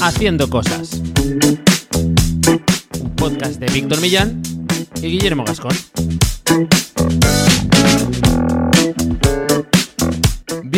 Haciendo cosas. Un podcast de Víctor Millán y Guillermo Gascón.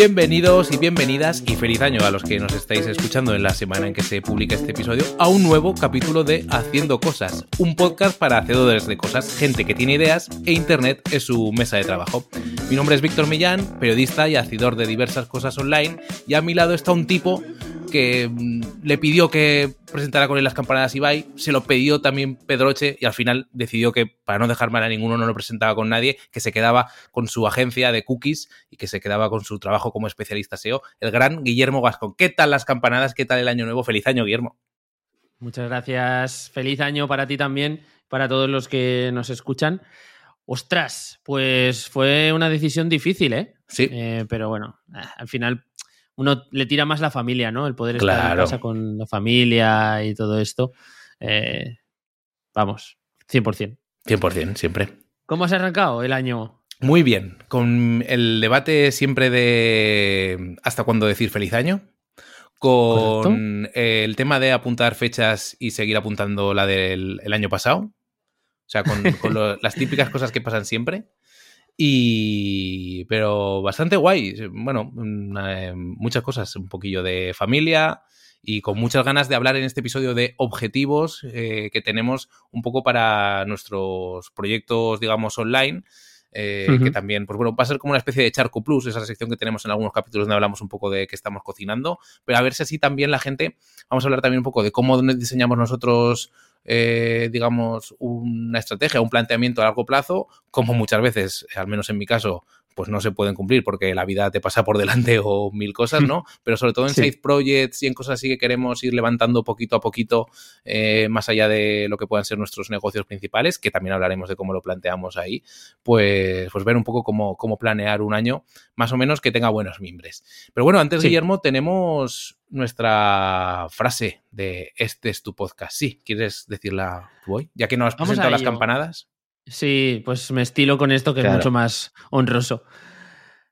Bienvenidos y bienvenidas y feliz año a los que nos estáis escuchando en la semana en que se publica este episodio a un nuevo capítulo de Haciendo Cosas, un podcast para hacedores de cosas, gente que tiene ideas e Internet es su mesa de trabajo. Mi nombre es Víctor Millán, periodista y hacedor de diversas cosas online y a mi lado está un tipo que mm, le pidió que presentara con él las campanadas Ibai, se lo pidió también Pedroche y al final decidió que para no dejar mal a ninguno no lo presentaba con nadie, que se quedaba con su agencia de cookies y que se quedaba con su trabajo como especialista SEO, el gran Guillermo Gascón. ¿Qué tal las campanadas? ¿Qué tal el año nuevo? Feliz año, Guillermo. Muchas gracias. Feliz año para ti también, para todos los que nos escuchan. Ostras, pues fue una decisión difícil, ¿eh? Sí. Eh, pero bueno, al final uno le tira más la familia, ¿no? El poder estar en casa con la familia y todo esto. Eh, vamos, 100%. 100%, siempre. ¿Cómo has arrancado el año? Muy bien, con el debate siempre de hasta cuándo decir feliz año, con el tema de apuntar fechas y seguir apuntando la del el año pasado, o sea, con, con lo- las típicas cosas que pasan siempre. Y. Pero bastante guay. Bueno, mm, eh, muchas cosas. Un poquillo de familia y con muchas ganas de hablar en este episodio de objetivos eh, que tenemos un poco para nuestros proyectos, digamos, online. eh. Que también, pues bueno, va a ser como una especie de Charco Plus, esa sección que tenemos en algunos capítulos donde hablamos un poco de qué estamos cocinando. Pero a ver si así también la gente. Vamos a hablar también un poco de cómo diseñamos nosotros eh, digamos, una estrategia, un planteamiento a largo plazo, como muchas veces, al menos en mi caso, pues no se pueden cumplir porque la vida te pasa por delante o mil cosas, ¿no? Pero sobre todo en Sí. side projects y en cosas así que queremos ir levantando poquito a poquito, eh, más allá de lo que puedan ser nuestros negocios principales, que también hablaremos de cómo lo planteamos ahí, pues, pues ver un poco cómo, cómo planear un año más o menos que tenga buenos mimbres. Pero bueno, antes, Sí. Guillermo, tenemos nuestra frase de este es tu podcast. Sí, ¿quieres decirla tú hoy? Ya que no has Vamos presentado las campanadas. Sí, pues me estilo con esto que Claro. es mucho más honroso.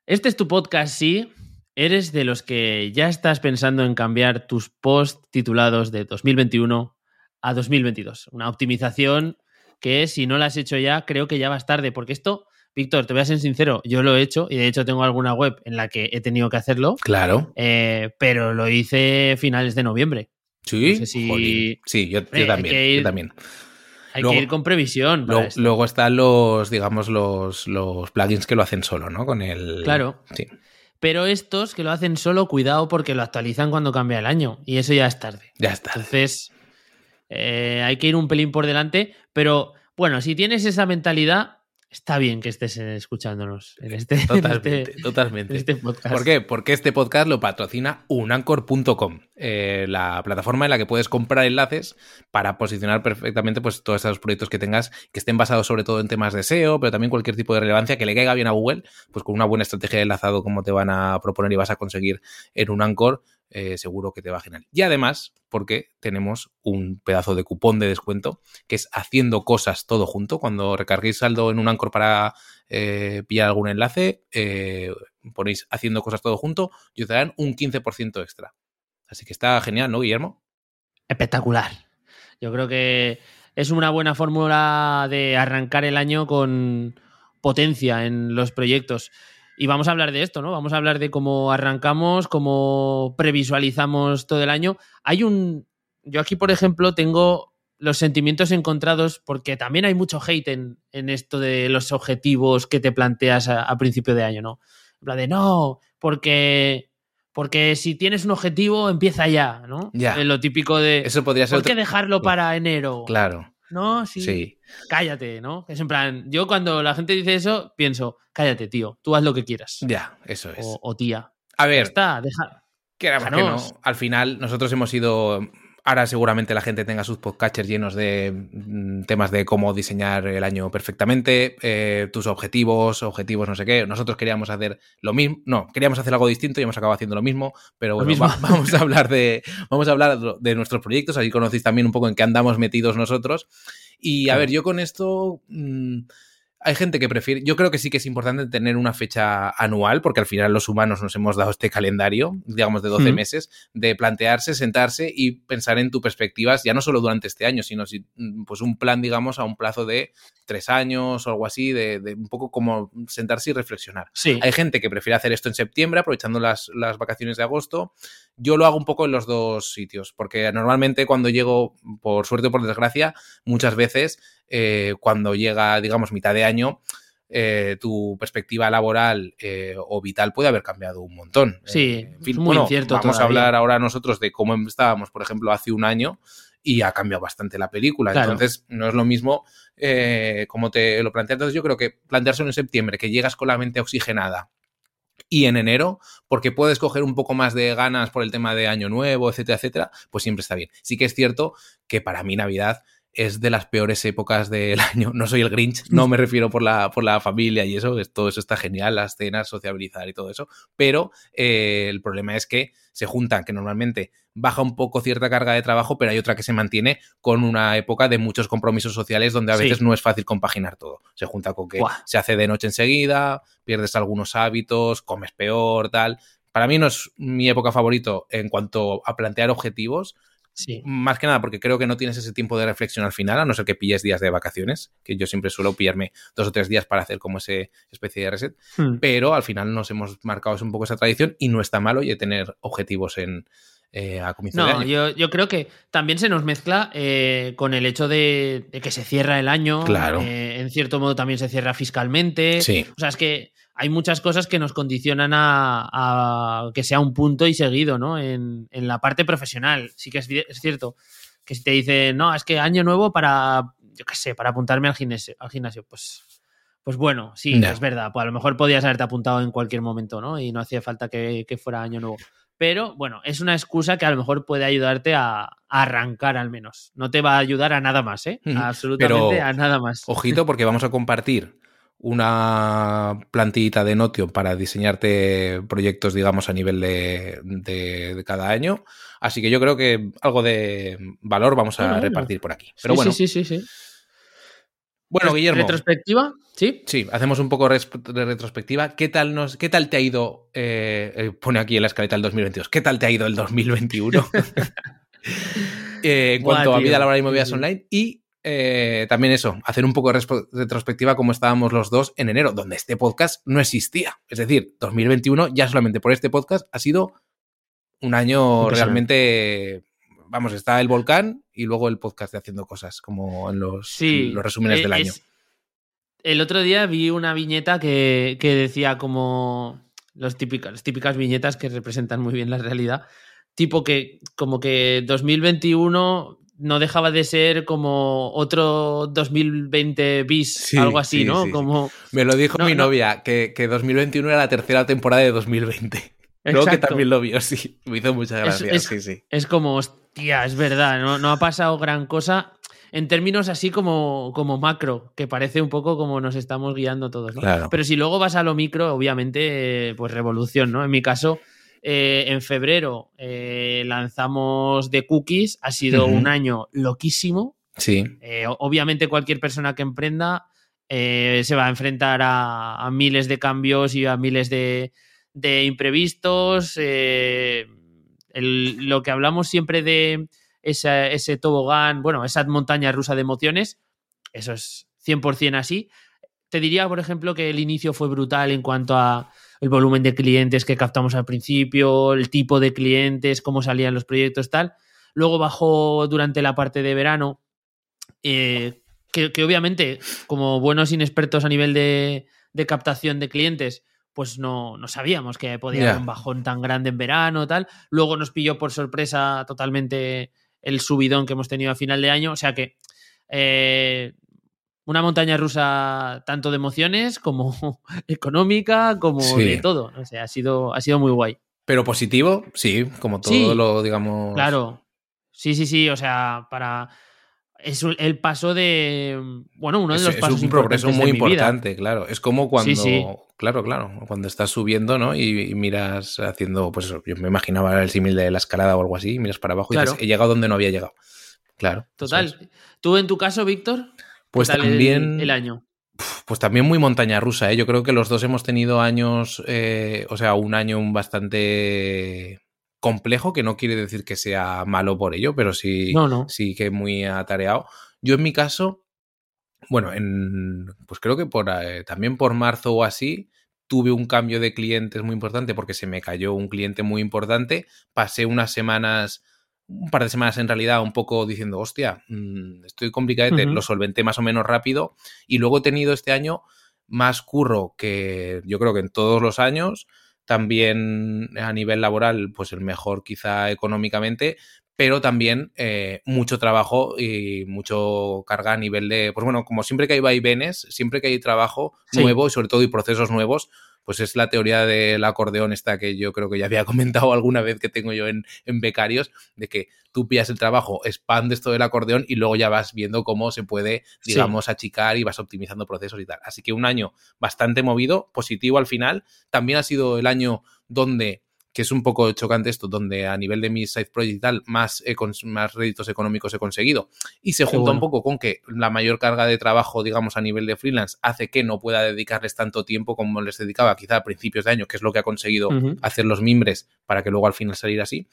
Este es tu podcast, sí. Eres de los que ya estás pensando en cambiar tus posts titulados de 2021 a 2022. Una optimización que si no la has hecho ya, creo que ya vas tarde, porque esto, Víctor, te voy a ser sincero, yo lo he hecho y de hecho tengo alguna web en la que he tenido que hacerlo, Claro. eh, pero lo hice finales de noviembre. Sí, No sé si- jolín. sí, yo, también. ir yo también. Hay Luego- que ir con previsión. para esto. luego están los, digamos, los, los plugins que lo hacen solo, ¿no? Con el. Claro. Sí. Pero estos que lo hacen solo, cuidado porque lo actualizan cuando cambia el año. Y eso ya es tarde. Ya está. Entonces, eh, hay que ir un pelín por delante. Pero bueno, si tienes esa mentalidad, está bien que estés eh, escuchándonos en este, en Totalmente, este- totalmente. en este podcast. ¿Por qué? Porque este podcast lo patrocina unancor.com, eh, la plataforma en la que puedes comprar enlaces para posicionar perfectamente pues, todos esos proyectos que tengas, que estén basados sobre todo en temas de SEO, pero también cualquier tipo de relevancia que le caiga bien a Google, pues con una buena estrategia de enlazado como te van a proponer y vas a conseguir en un Anchor, eh, seguro que te va genial. Y además, porque tenemos un pedazo de cupón de descuento que es haciendo cosas todo junto. Cuando recarguéis saldo en un Anchor para eh, pillar algún enlace, eh, ponéis haciendo cosas todo junto y os darán un 15% extra. Así que está genial, ¿no, Guillermo? Espectacular. Yo creo que es una buena fórmula de arrancar el año con potencia en los proyectos. Y vamos a hablar de esto, ¿no? Vamos a hablar de cómo arrancamos, cómo previsualizamos todo el año. Hay un. Yo aquí, por ejemplo, tengo los sentimientos encontrados porque también hay mucho hate en, en esto de los objetivos que te planteas a, a principio de año, ¿no? Plan de no, porque. Porque si tienes un objetivo, empieza ya, ¿no? Ya. Es lo típico de. Eso podría ser ¿Por qué otro- dejarlo para enero? Claro, No, sí. sí. Cállate, ¿no? Es en plan, yo cuando la gente dice eso, pienso, cállate, tío, tú haz lo que quieras. Ya, eso es. O, o tía. A Ya ver, está, deja. que déjanos. no, al final nosotros hemos ido Ahora seguramente la gente tenga sus podcatchers llenos de mm, temas de cómo diseñar el año perfectamente, eh, tus objetivos, objetivos no sé qué. Nosotros queríamos hacer lo mismo, no, queríamos hacer algo distinto y hemos acabado haciendo lo mismo, pero bueno, mismo. va- vamos a hablar de vamos a hablar de nuestros proyectos, así conocéis también un poco en qué andamos metidos nosotros. Y a ver, yo con esto mm, hay gente que prefiere, yo creo que sí que es importante tener una fecha anual, porque al final los humanos nos hemos dado este calendario, digamos, de 12 Mm. meses, de plantearse, sentarse y pensar en tus perspectivas, ya no solo durante este año, sino si, mm, pues un plan, digamos, a un plazo de tres años o algo así, de, de un poco como sentarse y reflexionar. Sí. Hay gente que prefiere hacer esto en septiembre, aprovechando las, las vacaciones de agosto. Yo lo hago un poco en los dos sitios, porque normalmente cuando llego, por suerte o por desgracia, muchas veces eh, cuando llega, digamos, mitad de año, eh, tu perspectiva laboral eh, o vital puede haber cambiado un montón. Sí, en fin, es muy bueno, incierto Vamos a hablar ahora nosotros de cómo estábamos, por ejemplo, hace un año y ha cambiado bastante la película. Claro. Entonces, no es lo mismo eh, como te lo planteas. Entonces, yo creo que plantearse en septiembre, que llegas con la mente oxigenada y en enero, porque puedes coger un poco más de ganas por el tema de año nuevo, etcétera, etcétera, pues siempre está bien. Sí que es cierto que para mí Navidad es de las peores épocas del año. No soy el Grinch, no me refiero por la, por la familia y eso, es- todo eso está genial, las cenas, sociabilizar y todo eso, pero eh, el problema es que se juntan, que normalmente baja un poco cierta carga de trabajo, pero hay otra que se mantiene con una época de muchos compromisos sociales donde a Sí. veces no es fácil compaginar todo. Se junta con que se hace de noche enseguida, pierdes algunos hábitos, comes peor, tal. Para mí no es mi época favorito en cuanto a plantear objetivos, Sí. más que nada porque creo que no tienes ese tiempo de reflexión al final, a no ser que pilles días de vacaciones, que yo siempre suelo pillarme dos o tres días para hacer como ese especie de reset, Hmm. pero al final nos hemos marcado un poco esa tradición y no está malo y tener objetivos en eh, a comienzo de No, año. yo, yo creo que también se nos mezcla eh, con el hecho de, de que se cierra el año. Claro. eh, en cierto modo también se cierra fiscalmente. Sí, O sea, es que hay muchas cosas que nos condicionan a, a que sea un punto y seguido, ¿no? En, en la parte profesional. Sí que es, ci- es cierto que si te dicen, no, es que año nuevo para, yo qué sé, para apuntarme al gimnasio, al gimnasio pues. Pues bueno, sí, es verdad. Pues a lo mejor podías haberte apuntado en cualquier momento, ¿no? Y no hacía falta que, que fuera año nuevo. Pero bueno, es una excusa que a lo mejor puede ayudarte a, a arrancar al menos. No te va a ayudar a nada más, ¿eh? Absolutamente Pero- a nada más. ojito porque vamos a compartir una plantillita de Notion para diseñarte proyectos, digamos, a nivel de, de- de cada año. Así que yo creo que algo de valor vamos a Bueno, repartir por aquí. Pero Sí, bueno, sí, sí, sí, sí. bueno, Guillermo. ¿Retrospectiva? Sí. Sí, hacemos un poco de retrospectiva. ¿Qué tal, nos, qué tal te ha ido? eh, eh, pone aquí en la escaleta el 2022. ¿Qué tal te ha ido el 2021? Eh, en Buah, cuanto a tío. vida laboral y movidas online. Y eh, también eso, hacer un poco de retrospectiva como estábamos los dos en enero, donde este podcast no existía. Es decir, 2021 ya solamente por este podcast ha sido un año realmente... Vamos, está el volcán y luego el podcast de haciendo cosas, como en los, Sí. en los resúmenes Eh, del año. es- El otro día vi una viñeta que, que decía como los típicas, las típicas viñetas que representan muy bien la realidad. Tipo que como que 2021 no dejaba de ser como otro 2020 bis, Sí, algo así, sí, ¿no? sí, como Me lo dijo No, mi no. novia, que, que 2021 era la tercera temporada de 2020. Luego que también lo vio, sí. Me hizo mucha Es- gracia, es- sí, sí. Es como, hostia, es verdad, no, no ha pasado gran cosa en términos así como, como macro, que parece un poco como nos estamos guiando todos, ¿no? Claro. Pero si luego vas a lo micro, obviamente, pues revolución, ¿no? En mi caso, eh, en febrero eh, lanzamos The Cookies, ha sido un año loquísimo. Sí, Eh, obviamente cualquier persona que emprenda se va a enfrentar a, a miles de cambios y a miles de, de imprevistos. el- lo que hablamos siempre de esa- ese tobogán, bueno, esa montaña rusa de emociones, eso es 100% así. Te diría, por ejemplo, que el inicio fue brutal en cuanto a el volumen de clientes que captamos al principio, el tipo de clientes, cómo salían los proyectos, tal. Luego bajó durante la parte de verano, eh, que, que obviamente, como buenos inexpertos a nivel de, de captación de clientes, pues no, no sabíamos que podía haber un bajón tan grande en verano, tal. Luego nos pilló por sorpresa totalmente el subidón que hemos tenido a final de año. O sea que eh, una montaña rusa tanto de emociones como económica, como Sí. de todo. O sea, ha sido, ha sido muy guay. pero positivo, sí, como todo Sí. lo, digamos... Claro. Sí, sí, sí. O sea, para. Es el paso de. Bueno, uno de Es, los es pasos un progreso muy importante, claro. Es como cuando, Sí, claro, claro, cuando estás subiendo, ¿no? Y, y miras haciendo, pues eso, yo me imaginaba el símil de la escalada o algo así, y miras para abajo y Claro. dices, he llegado donde no había llegado. Claro. Total. es. ¿Tú en tu caso, Víctor? ¿Qué Pues el- también... El, año. pues también muy montaña rusa, ¿eh? Yo creo que los dos hemos tenido años, eh, o sea, un año bastante complejo, que no quiere decir que sea malo por ello, pero sí, sí que muy atareado. Yo en mi caso, bueno, en, pues creo que por, eh, también por marzo o así, tuve un cambio de clientes muy importante porque se me cayó un cliente muy importante. Pasé unas semanas, un par de semanas en realidad, un poco diciendo, hostia, mm, estoy complicado, lo solventé más o menos rápido. Y luego he tenido este año más curro que yo creo que en todos los años. También a nivel laboral, pues el mejor quizá económicamente, pero también eh, mucho trabajo y mucho carga a nivel de, pues bueno, como siempre que hay vaivenes, siempre que hay trabajo nuevo y sobre todo y procesos nuevos, pues es la teoría del acordeón esta que yo creo que ya había comentado alguna vez que tengo yo en, becarios, de que tú pillas el trabajo, expandes todo el acordeón y luego ya vas viendo cómo se puede, digamos, achicar y vas optimizando procesos y tal. Así que un año bastante movido, positivo al final. También ha sido el año donde que es un poco chocante esto, donde a nivel de mi side project y tal, más, más réditos económicos he conseguido. Y se junta un poco con que la mayor carga de trabajo, digamos, a nivel de freelance, hace que no pueda dedicarles tanto tiempo como les dedicaba quizá a principios de año, que es lo que ha conseguido hacer los mimbres para que luego al final salir así.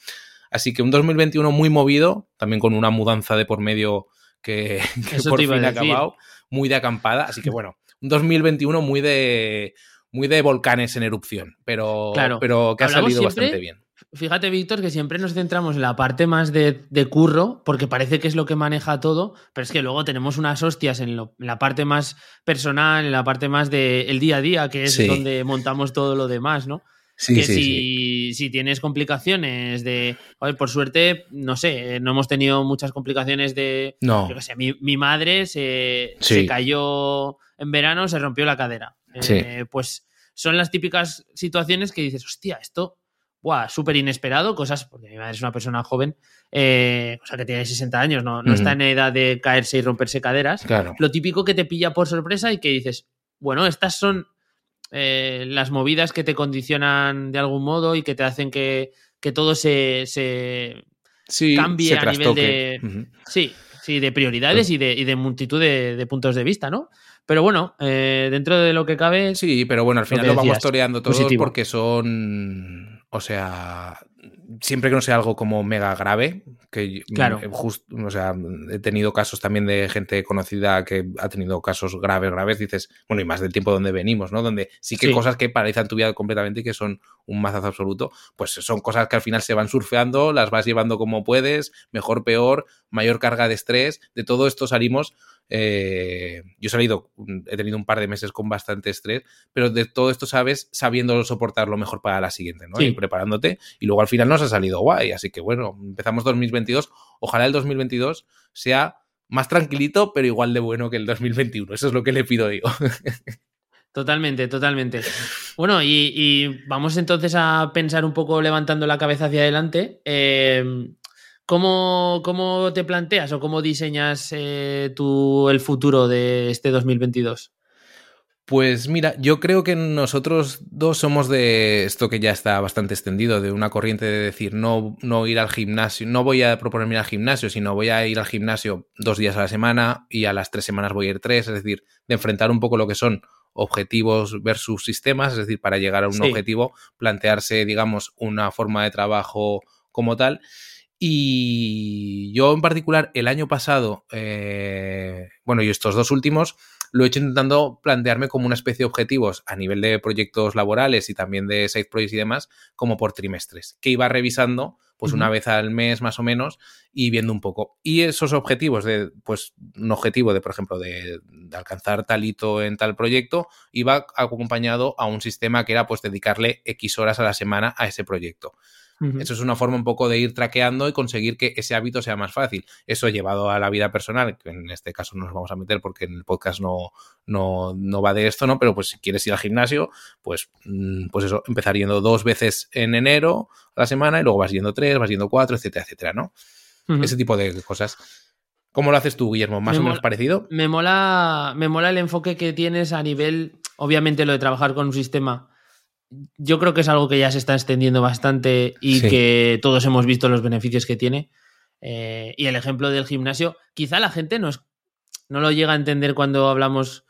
Así que un 2021 muy movido, también con una mudanza de por medio que, por fin ha acabado, muy de acampada. Así que bueno, un 2021 muy de muy de volcanes en erupción, pero, pero que ha salido bastante bien. Fíjate, Víctor, que siempre nos centramos en la parte más de, curro, porque parece que es lo que maneja todo, pero es que luego tenemos unas hostias en, la parte más personal, en la parte más del día a día, que es donde montamos todo lo demás, ¿no? Sí, que si, si, tienes complicaciones de. por suerte, no sé, no hemos tenido muchas complicaciones de. No. Yo sé, mi, mi madre se, se, cayó en verano, se rompió la cadera. Eh, pues son las típicas situaciones que dices, hostia, esto, guau, súper inesperado, cosas, porque mi madre es una persona joven, eh, o sea, que tiene 60 años, no, no está en edad de caerse y romperse caderas. Claro. Lo típico que te pilla por sorpresa y que dices, bueno, estas son eh, las movidas que te condicionan de algún modo y que te hacen que, todo se, se cambie a nivel de. Sí, sí, de prioridades y de, y de multitud de, puntos de vista, ¿no? Pero bueno, eh, dentro de lo que cabe. Sí, pero bueno, al final lo, vamos toreando todos porque son. O sea, siempre que no sea algo como mega grave, que claro. o sea, he tenido casos también de gente conocida que ha tenido casos graves, graves, dices, bueno, y más del tiempo donde venimos, ¿no? Donde sí que cosas que paralizan tu vida completamente y que son un mazazo absoluto, pues son cosas que al final se van surfeando, las vas llevando como puedes, mejor, peor, mayor carga de estrés, de todo esto salimos eh, yo he salido, he tenido un par de meses con bastante estrés, pero de todo esto sabes sabiendo soportar lo mejor para la siguiente, ¿no? Y preparándote. Y luego al final nos ha salido guay. Así que bueno, empezamos 2022. Ojalá el 2022 sea más tranquilito, pero igual de bueno que el 2021. Eso es lo que le pido yo. Totalmente, totalmente. Bueno, y, vamos entonces a pensar un poco levantando la cabeza hacia adelante. Eh, ¿Cómo, te planteas o cómo diseñas eh, tú el futuro de este 2022? Pues mira, yo creo que nosotros dos somos de esto que ya está bastante extendido, de una corriente de decir no, no ir al gimnasio, no voy a proponerme ir al gimnasio, sino voy a ir al gimnasio dos días a la semana y a las tres semanas voy a ir tres, es decir, de enfrentar un poco lo que son objetivos versus sistemas, es decir, para llegar a un objetivo, plantearse, digamos, una forma de trabajo como tal. Y yo en particular el año pasado, eh, bueno, y estos dos últimos, lo he hecho intentando plantearme como una especie de objetivos a nivel de proyectos laborales y también de side projects y demás, como por trimestres, que iba revisando pues una vez al mes más o menos y viendo un poco. Y esos objetivos de, pues un objetivo de, por ejemplo, de, de, alcanzar tal hito en tal proyecto, iba acompañado a un sistema que era pues dedicarle X horas a la semana a ese proyecto. Eso es una forma un poco de ir traqueando y conseguir que ese hábito sea más fácil. Eso llevado a la vida personal, que en este caso no nos vamos a meter porque en el podcast no, no, va de esto, ¿no? Pero pues si quieres ir al gimnasio, pues, mm, pues eso, empezar yendo dos veces en enero a la semana y luego vas yendo tres, vas yendo cuatro, etcétera, etcétera, ¿no? Ese tipo de cosas. ¿Cómo lo haces tú, Guillermo? ¿Más o menos parecido? Me mola, me mola el enfoque que tienes a nivel, obviamente, lo de trabajar con un sistema yo creo que es algo que ya se está extendiendo bastante y que todos hemos visto los beneficios que tiene. Eh, y el ejemplo del gimnasio, quizá la gente no, no lo llega a entender cuando hablamos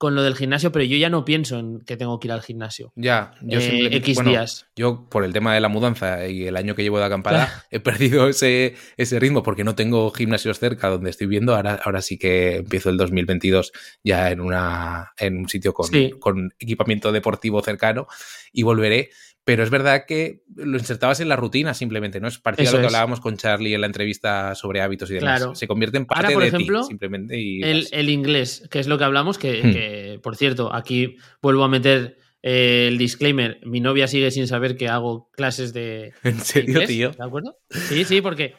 con lo del gimnasio, pero yo ya no pienso en que tengo que ir al gimnasio. Ya, yo Eh, simplemente- X bueno, días. Yo, por el tema de la mudanza y el año que llevo de acampada, he perdido ese, ese ritmo porque no tengo gimnasios cerca donde estoy viendo. Ahora, ahora sí que empiezo el 2022 ya en, una, en un sitio con, Sí. con equipamiento deportivo cercano y volveré. Pero es verdad que lo insertabas en la rutina simplemente, ¿no? Es parecido Eso a lo que es. hablábamos con Charlie en la entrevista sobre hábitos y demás. Claro. Se convierte en parte Ahora, por de ejemplo, ti, simplemente. Y El, el inglés, que es lo que hablamos, que, Hmm. que, por cierto, aquí vuelvo a meter eh, el disclaimer. Mi novia sigue sin saber que hago clases de, ¿En serio, inglés, tío? ¿De acuerdo? Sí, sí, porque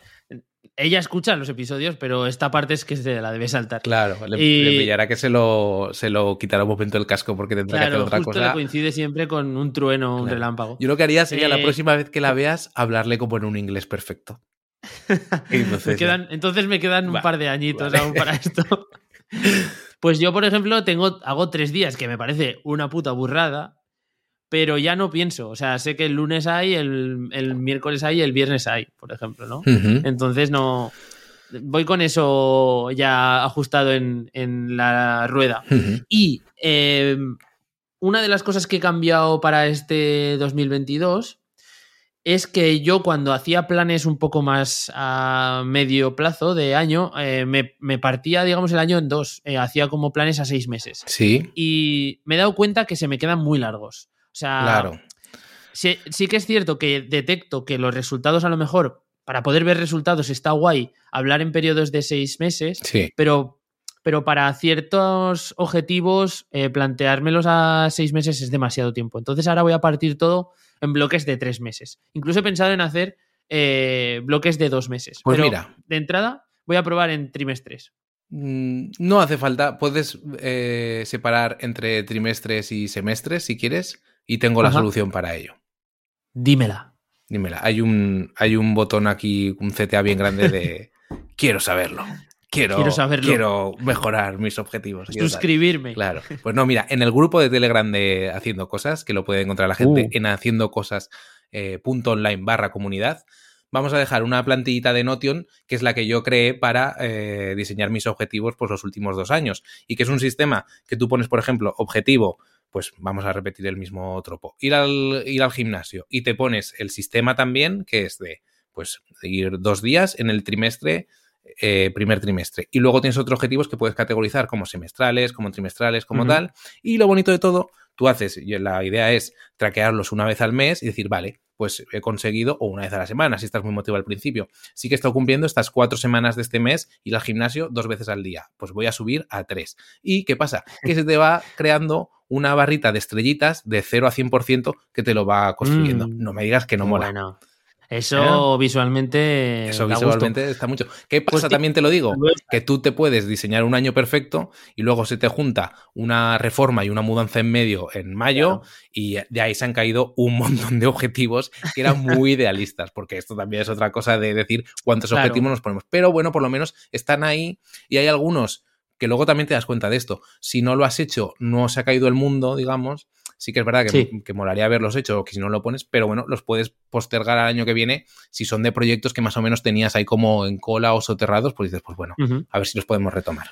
ella escucha los episodios, pero esta parte es que se la debe saltar. Claro, le, Y- le pillará que se lo, se lo quitará un momento el casco porque tendrá que Claro, hacer otra justo cosa. le coincide siempre con un trueno o un relámpago. Yo lo que haría sería la Eh, próxima vez que la veas hablarle como en un inglés perfecto. Entonces Me quedan, entonces me quedan un par de añitos vale. aún para esto. Pues yo, por ejemplo, tengo, hago tres días que me parece una puta burrada, pero ya no pienso. O sea, sé que el lunes hay, el, el miércoles hay y el viernes hay, por ejemplo, ¿no? Entonces no. Voy con eso ya ajustado en, en la rueda. Y eh, una de las cosas que he cambiado para este 2022 es que yo cuando hacía planes un poco más a medio plazo de año, eh, me, me partía, digamos, el año en dos. Eh, hacía como planes a seis meses. Sí, Y me he dado cuenta que se me quedan muy largos. O sea, claro. sí, sí que es cierto que detecto que los resultados a lo mejor, para poder ver resultados está guay hablar en periodos de seis meses, Sí. pero, pero para ciertos objetivos eh, planteármelos a seis meses es demasiado tiempo. Entonces ahora voy a partir todo en bloques de tres meses. Incluso he pensado en hacer eh, bloques de dos meses. Pues pero mira. De entrada voy a probar en trimestres. Mm, No hace falta. Puedes eh, separar entre trimestres y semestres si quieres. Y tengo la solución para ello. Dímela. Dímela. Hay un, hay un botón aquí, un CTA bien grande de quiero saberlo. Quiero, Quiero saberlo. quiero mejorar mis objetivos. quiero tal". Suscribirme. Claro. Pues no, mira, en el grupo de Telegram de Haciendo Cosas, que lo puede encontrar la gente Uh. en haciendo cosas eh, punto online barra comunidad, vamos a dejar una plantillita de Notion, que es la que yo creé para eh, diseñar mis objetivos pues, los últimos dos años. Y que es un sistema que tú pones, por ejemplo, objetivo, pues vamos a repetir el mismo tropo. Ir al, ir al gimnasio y te pones el sistema también, que es de pues ir dos días en el trimestre eh, primer trimestre. Y luego tienes otros objetivos que puedes categorizar como semestrales, como trimestrales, como tal. Y lo bonito de todo, tú haces, y la idea es traquearlos una vez al mes y decir, vale, pues he conseguido, o una vez a la semana, si estás muy motivado al principio. Sí que he estado cumpliendo estas cuatro semanas de este mes ir al gimnasio dos veces al día. Pues voy a subir a tres. ¿Y qué pasa? Que se te va creando una barrita de estrellitas de 0 a 100% que te lo va construyendo. Mm. No me digas que no mola. Bueno, eso visualmente. Eso gusto. visualmente está mucho. ¿Qué pasa? Pues, También te lo digo, luego- que tú te puedes diseñar un año perfecto y luego se te junta una reforma y una mudanza en medio en mayo Claro. y de ahí se han caído un montón de objetivos que eran muy idealistas, porque esto también es otra cosa de decir cuántos Claro. objetivos nos ponemos. Pero bueno, por lo menos están ahí y hay algunos que luego también te das cuenta de esto. Si no lo has hecho, no se ha caído el mundo, digamos. Sí que es verdad que, Sí. que molaría haberlos hecho o que si no lo pones, pero bueno, los puedes postergar al año que viene si son de proyectos que más o menos tenías ahí como en cola o soterrados, pues dices, pues bueno, a ver si los podemos retomar.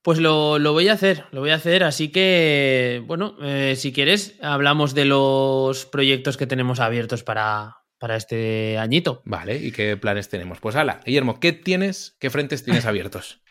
Pues lo, lo voy a hacer, lo voy a hacer. Así que, bueno, eh, si quieres, hablamos de los proyectos que tenemos abiertos para, para este añito. Vale, ¿y qué planes tenemos? Pues ala, Guillermo, ¿qué tienes? ¿Qué frentes tienes abiertos?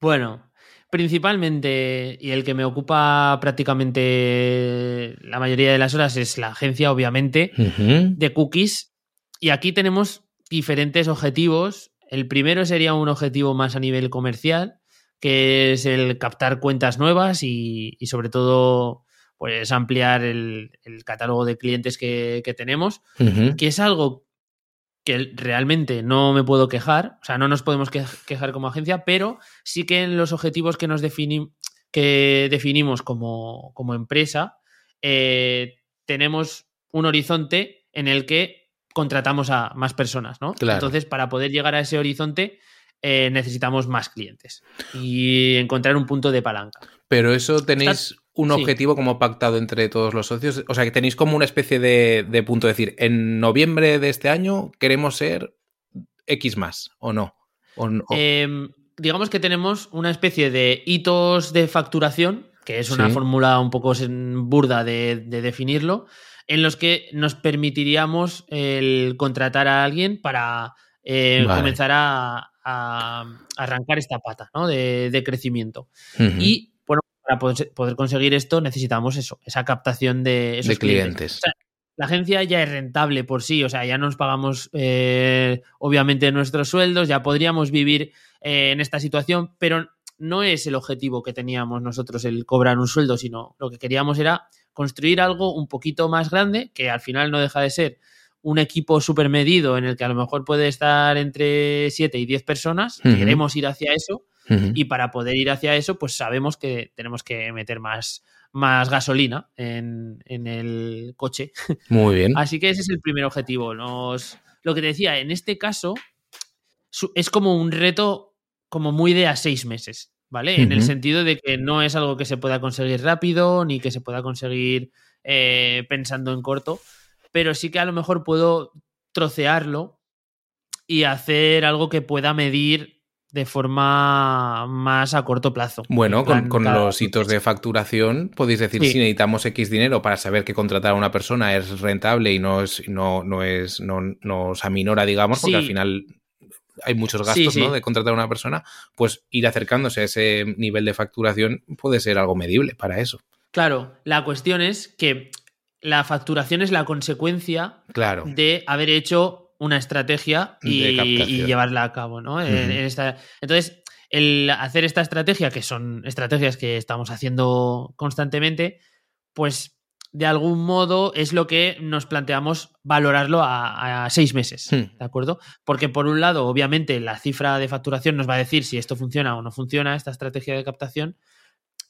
Bueno, principalmente, y el que me ocupa prácticamente la mayoría de las horas es la agencia, obviamente, de cookies. Y aquí tenemos diferentes objetivos. El primero sería un objetivo más a nivel comercial, que es el captar cuentas nuevas y, y sobre todo pues ampliar el, el catálogo de clientes que, que tenemos, que es algo que realmente no me puedo quejar, o sea, no nos podemos que- quejar como agencia, pero sí que en los objetivos que nos defini- que definimos como, como empresa, eh, tenemos un horizonte en el que contratamos a más personas, ¿no? Claro. Entonces, para poder llegar a ese horizonte, eh, necesitamos más clientes y encontrar un punto de palanca. Pero eso tenéis un sí. objetivo como pactado entre todos los socios. O sea, que tenéis como una especie de, de punto de decir, en noviembre de este año queremos ser X más, o no. O, Eh, digamos que tenemos una especie de hitos de facturación que es una Sí. fórmula un poco burda de, de definirlo, en los que nos permitiríamos el contratar a alguien para eh, Vale. comenzar a, a arrancar esta pata ¿no? de, de crecimiento. Y para poder, poder conseguir esto necesitamos eso, esa captación de esos de clientes. O sea, la agencia ya es rentable por sí, o sea, ya nos pagamos eh, obviamente nuestros sueldos, ya podríamos vivir eh, en esta situación, pero no es el objetivo que teníamos nosotros el cobrar un sueldo, sino lo que queríamos era construir algo un poquito más grande, que al final no deja de ser un equipo súper medido en el que a lo mejor puede estar entre 7 y 10 personas, Ujú. queremos ir hacia eso, Y para poder ir hacia eso, pues sabemos que tenemos que meter más, más gasolina en, en el coche. Muy bien. Así que ese es el primer objetivo. Nos, lo que te decía, en este caso, es como un reto como muy de a seis meses, ¿vale? En el sentido de que no es algo que se pueda conseguir rápido, ni que se pueda conseguir eh, pensando en corto, pero sí que a lo mejor puedo trocearlo y hacer algo que pueda medir de forma más a corto plazo. Bueno, En con, con cada los hitos de facturación podéis decir Sí. si necesitamos X dinero para saber que contratar a una persona es rentable y no es, no, no es, no nos aminora, digamos, porque Sí. al final hay muchos gastos, sí. ¿no? De contratar a una persona, pues ir acercándose a ese nivel de facturación puede ser algo medible para eso. Claro, la cuestión es que la facturación es la consecuencia Claro. de haber hecho una estrategia y, llevarla a cabo, ¿no? En- esta- entonces, el hacer esta estrategia, que son estrategias que estamos haciendo constantemente, pues de algún modo es lo que nos planteamos valorarlo a, a seis meses, Hmm. ¿de acuerdo? Porque por un lado, obviamente, la cifra de facturación nos va a decir si esto funciona o no funciona, esta estrategia de captación,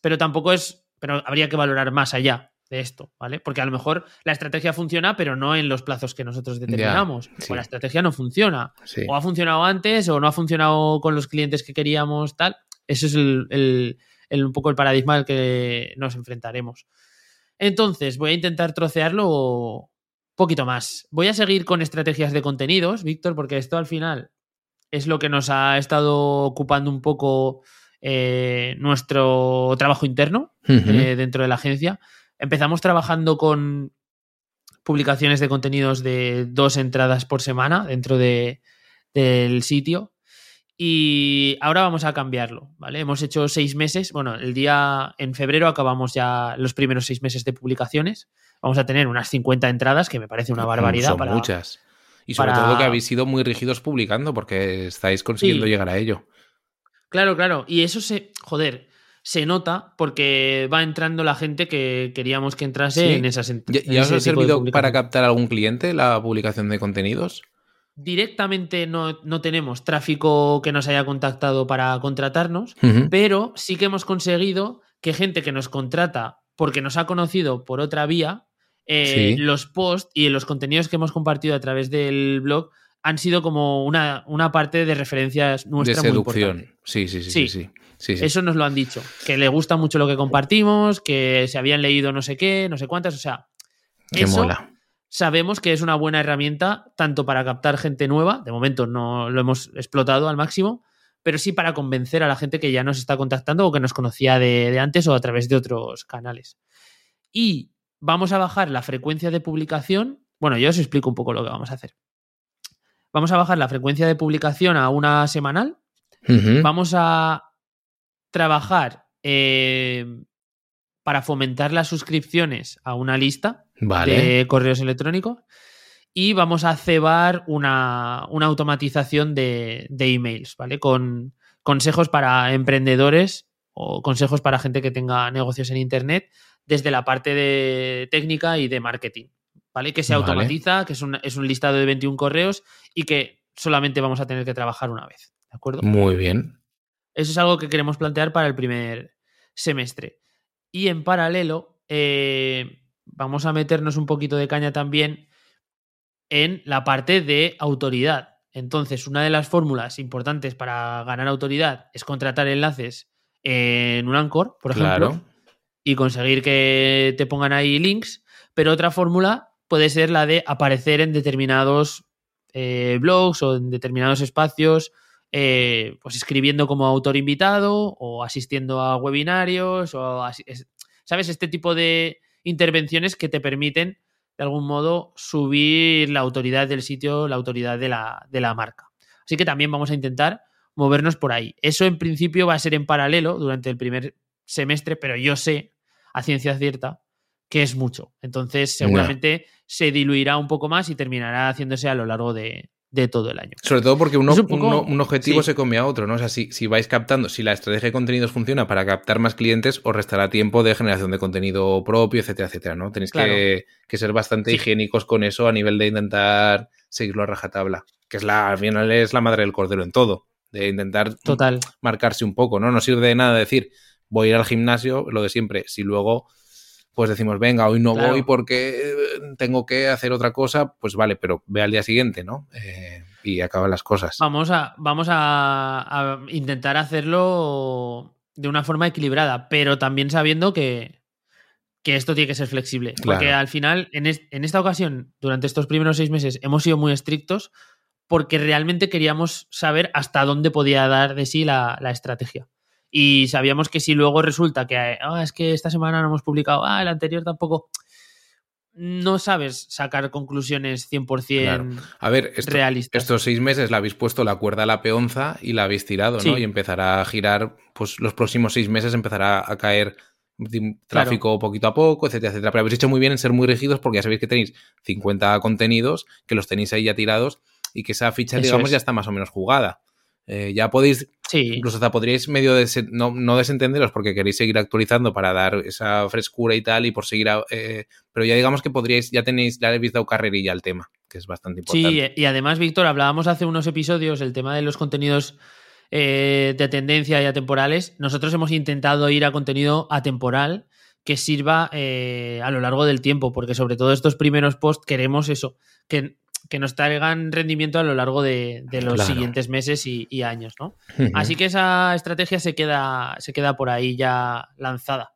pero tampoco es, pero habría que valorar más allá de esto, ¿vale? Porque a lo mejor la estrategia funciona, pero no en los plazos que nosotros determinamos. sí. O la estrategia no funciona. Sí. O ha funcionado antes, o no ha funcionado con los clientes que queríamos, tal. Ese es el, el- el- un poco el paradigma al que nos enfrentaremos. Entonces, voy a intentar trocearlo un poquito más. Voy a seguir con estrategias de contenidos, Víctor, porque esto al final es lo que nos ha estado ocupando un poco eh, nuestro trabajo interno eh, dentro de la agencia. Empezamos trabajando con publicaciones de contenidos de dos entradas por semana dentro de- del sitio. Y ahora vamos a cambiarlo, ¿vale? Hemos hecho seis meses. Bueno, el día en febrero acabamos ya los primeros seis meses de publicaciones. Vamos a tener unas 50 entradas, que me parece una barbaridad. Son para, muchas. Y sobre para- todo que habéis sido muy rígidos publicando porque estáis consiguiendo Sí. llegar a ello. Claro, claro. Y eso se, joder, se nota porque va entrando la gente que queríamos que entrase Sí. en esas ent- ¿Ya, en ya os ha de servido para captar algún cliente la publicación de contenidos? Directamente no, no tenemos tráfico que nos haya contactado para contratarnos, pero sí que hemos conseguido que gente que nos contrata porque nos ha conocido por otra vía, eh, Sí. los posts y los contenidos que hemos compartido a través del blog han sido como una, una parte de referencias de nuestra muy seducción. importante. Sí, sí, sí, sí. Sí. Sí, sí, sí. Eso nos lo han dicho, que le gusta mucho lo que compartimos, que se habían leído no sé qué, no sé cuántas, o sea, Que eso mola. sabemos que es una buena herramienta tanto para captar gente nueva, de momento no lo hemos explotado al máximo, pero sí para convencer a la gente que ya nos está contactando o que nos conocía de, de antes o a través de otros canales. Y vamos a bajar la frecuencia de publicación. Bueno, yo os explico un poco lo que vamos a hacer. Vamos a bajar la frecuencia de publicación a una semanal. Vamos a trabajar eh, para fomentar las suscripciones a una lista Vale. de correos electrónicos y vamos a cebar una, una automatización de, de emails, ¿vale? Con consejos para emprendedores o consejos para gente que tenga negocios en Internet desde la parte de técnica y de marketing, ¿vale? Que se Vale. automatiza, que es un, es un listado de 21 correos y que solamente vamos a tener que trabajar una vez, ¿de acuerdo? Muy bien. Eso es algo que queremos plantear para el primer semestre. Y en paralelo, eh, vamos a meternos un poquito de caña también en la parte de autoridad. Entonces, una de las fórmulas importantes para ganar autoridad es contratar enlaces en un Anchor, por ejemplo, Claro. y conseguir que te pongan ahí links. Pero otra fórmula puede ser la de aparecer en determinados eh, blogs o en determinados espacios eh, pues escribiendo como autor invitado o asistiendo a webinarios o ¿sabes? Este tipo de intervenciones que te permiten de algún modo subir la autoridad del sitio, la autoridad de la, de la marca. Así que también vamos a intentar movernos por ahí. Eso en principio va a ser en paralelo durante el primer semestre, pero yo sé a ciencia cierta que es mucho. Entonces seguramente se diluirá un poco más y terminará haciéndose a lo largo de, de todo el año. Sobre todo porque uno, un, objetivo se come a otro, ¿no? O sea, si, si, vais captando, si la estrategia de contenidos funciona para captar más clientes, os restará tiempo de generación de contenido propio, etcétera, etcétera, ¿no? Tenéis que, ser bastante higiénicos con eso a nivel de intentar seguirlo a rajatabla. Que es la, al final es la madre del cordero en todo. De intentar Total. marcarse un poco, ¿no? No sirve de nada decir, voy a ir al gimnasio, lo de siempre. Si luego pues decimos, venga, hoy no voy porque eh, tengo que hacer otra cosa, pues vale, pero ve al día siguiente, ¿no? Eh, y acaban las cosas. Vamos, a, vamos a, intentar hacerlo de una forma equilibrada, pero también sabiendo que, que esto tiene que ser flexible. Porque al final, en, en, esta ocasión, durante estos primeros seis meses, hemos sido muy estrictos porque realmente queríamos saber hasta dónde podía dar de sí la, la estrategia. Y sabíamos que si luego resulta que ah, es que esta semana no hemos publicado, ah, el anterior tampoco, no sabes sacar conclusiones 100% a ver, realistas. Estos seis meses la habéis puesto la cuerda a la peonza y la habéis tirado, ¿no? Y empezará a girar, pues los próximos seis meses empezará a caer tráfico poquito a poco, etcétera, etcétera. Pero habéis hecho muy bien en ser muy rígidos porque ya sabéis que tenéis 50 contenidos, que los tenéis ahí ya tirados y que esa ficha, digamos, ya está más o menos jugada. Eh, ya podéis, incluso hasta podríais medio no, desentenderos porque queréis seguir actualizando para dar esa frescura y tal y por seguir, eh, pero ya digamos que podríais, ya tenéis, ya habéis dado carrerilla al tema, que es bastante importante. Sí, y además, Víctor, hablábamos hace unos episodios el tema de los contenidos eh, de tendencia y atemporales. Nosotros hemos intentado ir a contenido atemporal que sirva a lo largo del tiempo, porque sobre todo estos primeros posts queremos eso, que que nos traigan rendimiento a lo largo de, los siguientes meses y, años, ¿no? Así que esa estrategia se queda, se queda por ahí ya lanzada.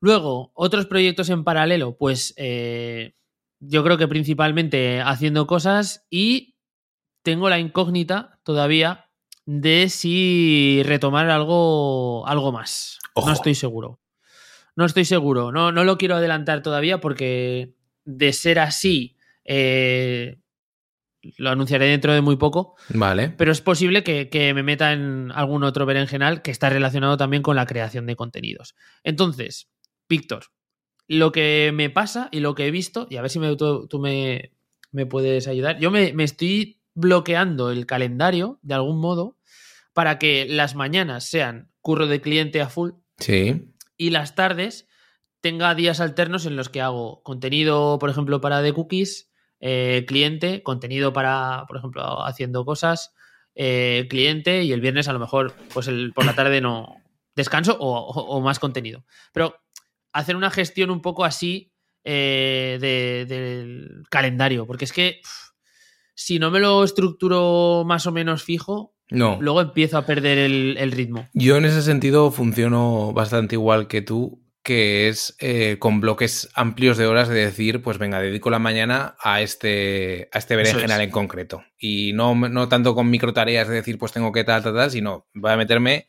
Luego, otros proyectos en paralelo, pues eh, yo creo que principalmente haciendo cosas y tengo la incógnita todavía de si retomar algo, algo más. No estoy seguro. No estoy seguro. No, no lo quiero adelantar todavía porque de ser así eh, lo anunciaré dentro de muy poco. Vale. Pero es posible que, me meta en algún otro berenjenal que está relacionado también con la creación de contenidos. Entonces, Víctor, lo que me pasa y lo que he visto, y a ver si me, tú, me, puedes ayudar, yo me, me estoy bloqueando el calendario de algún modo para que las mañanas sean curro de cliente a full. Sí. Y las tardes tenga días alternos en los que hago contenido, por ejemplo, para The Cookies, eh, cliente, contenido para, por ejemplo, haciendo cosas, eh, cliente, y el viernes a lo mejor, pues el, por la tarde no descanso o, más contenido. Pero hacer una gestión un poco así eh, del calendario, porque es que si no me lo estructuro más o menos fijo, no. luego empiezo a perder el ritmo. Yo en ese sentido funciono bastante igual que tú que es eh, con bloques amplios de horas de decir, pues venga, dedico la mañana a este, a este berenjenal en concreto. Y no, no tanto con micro tareas de decir, pues tengo que tal, tal, tal, sino voy a meterme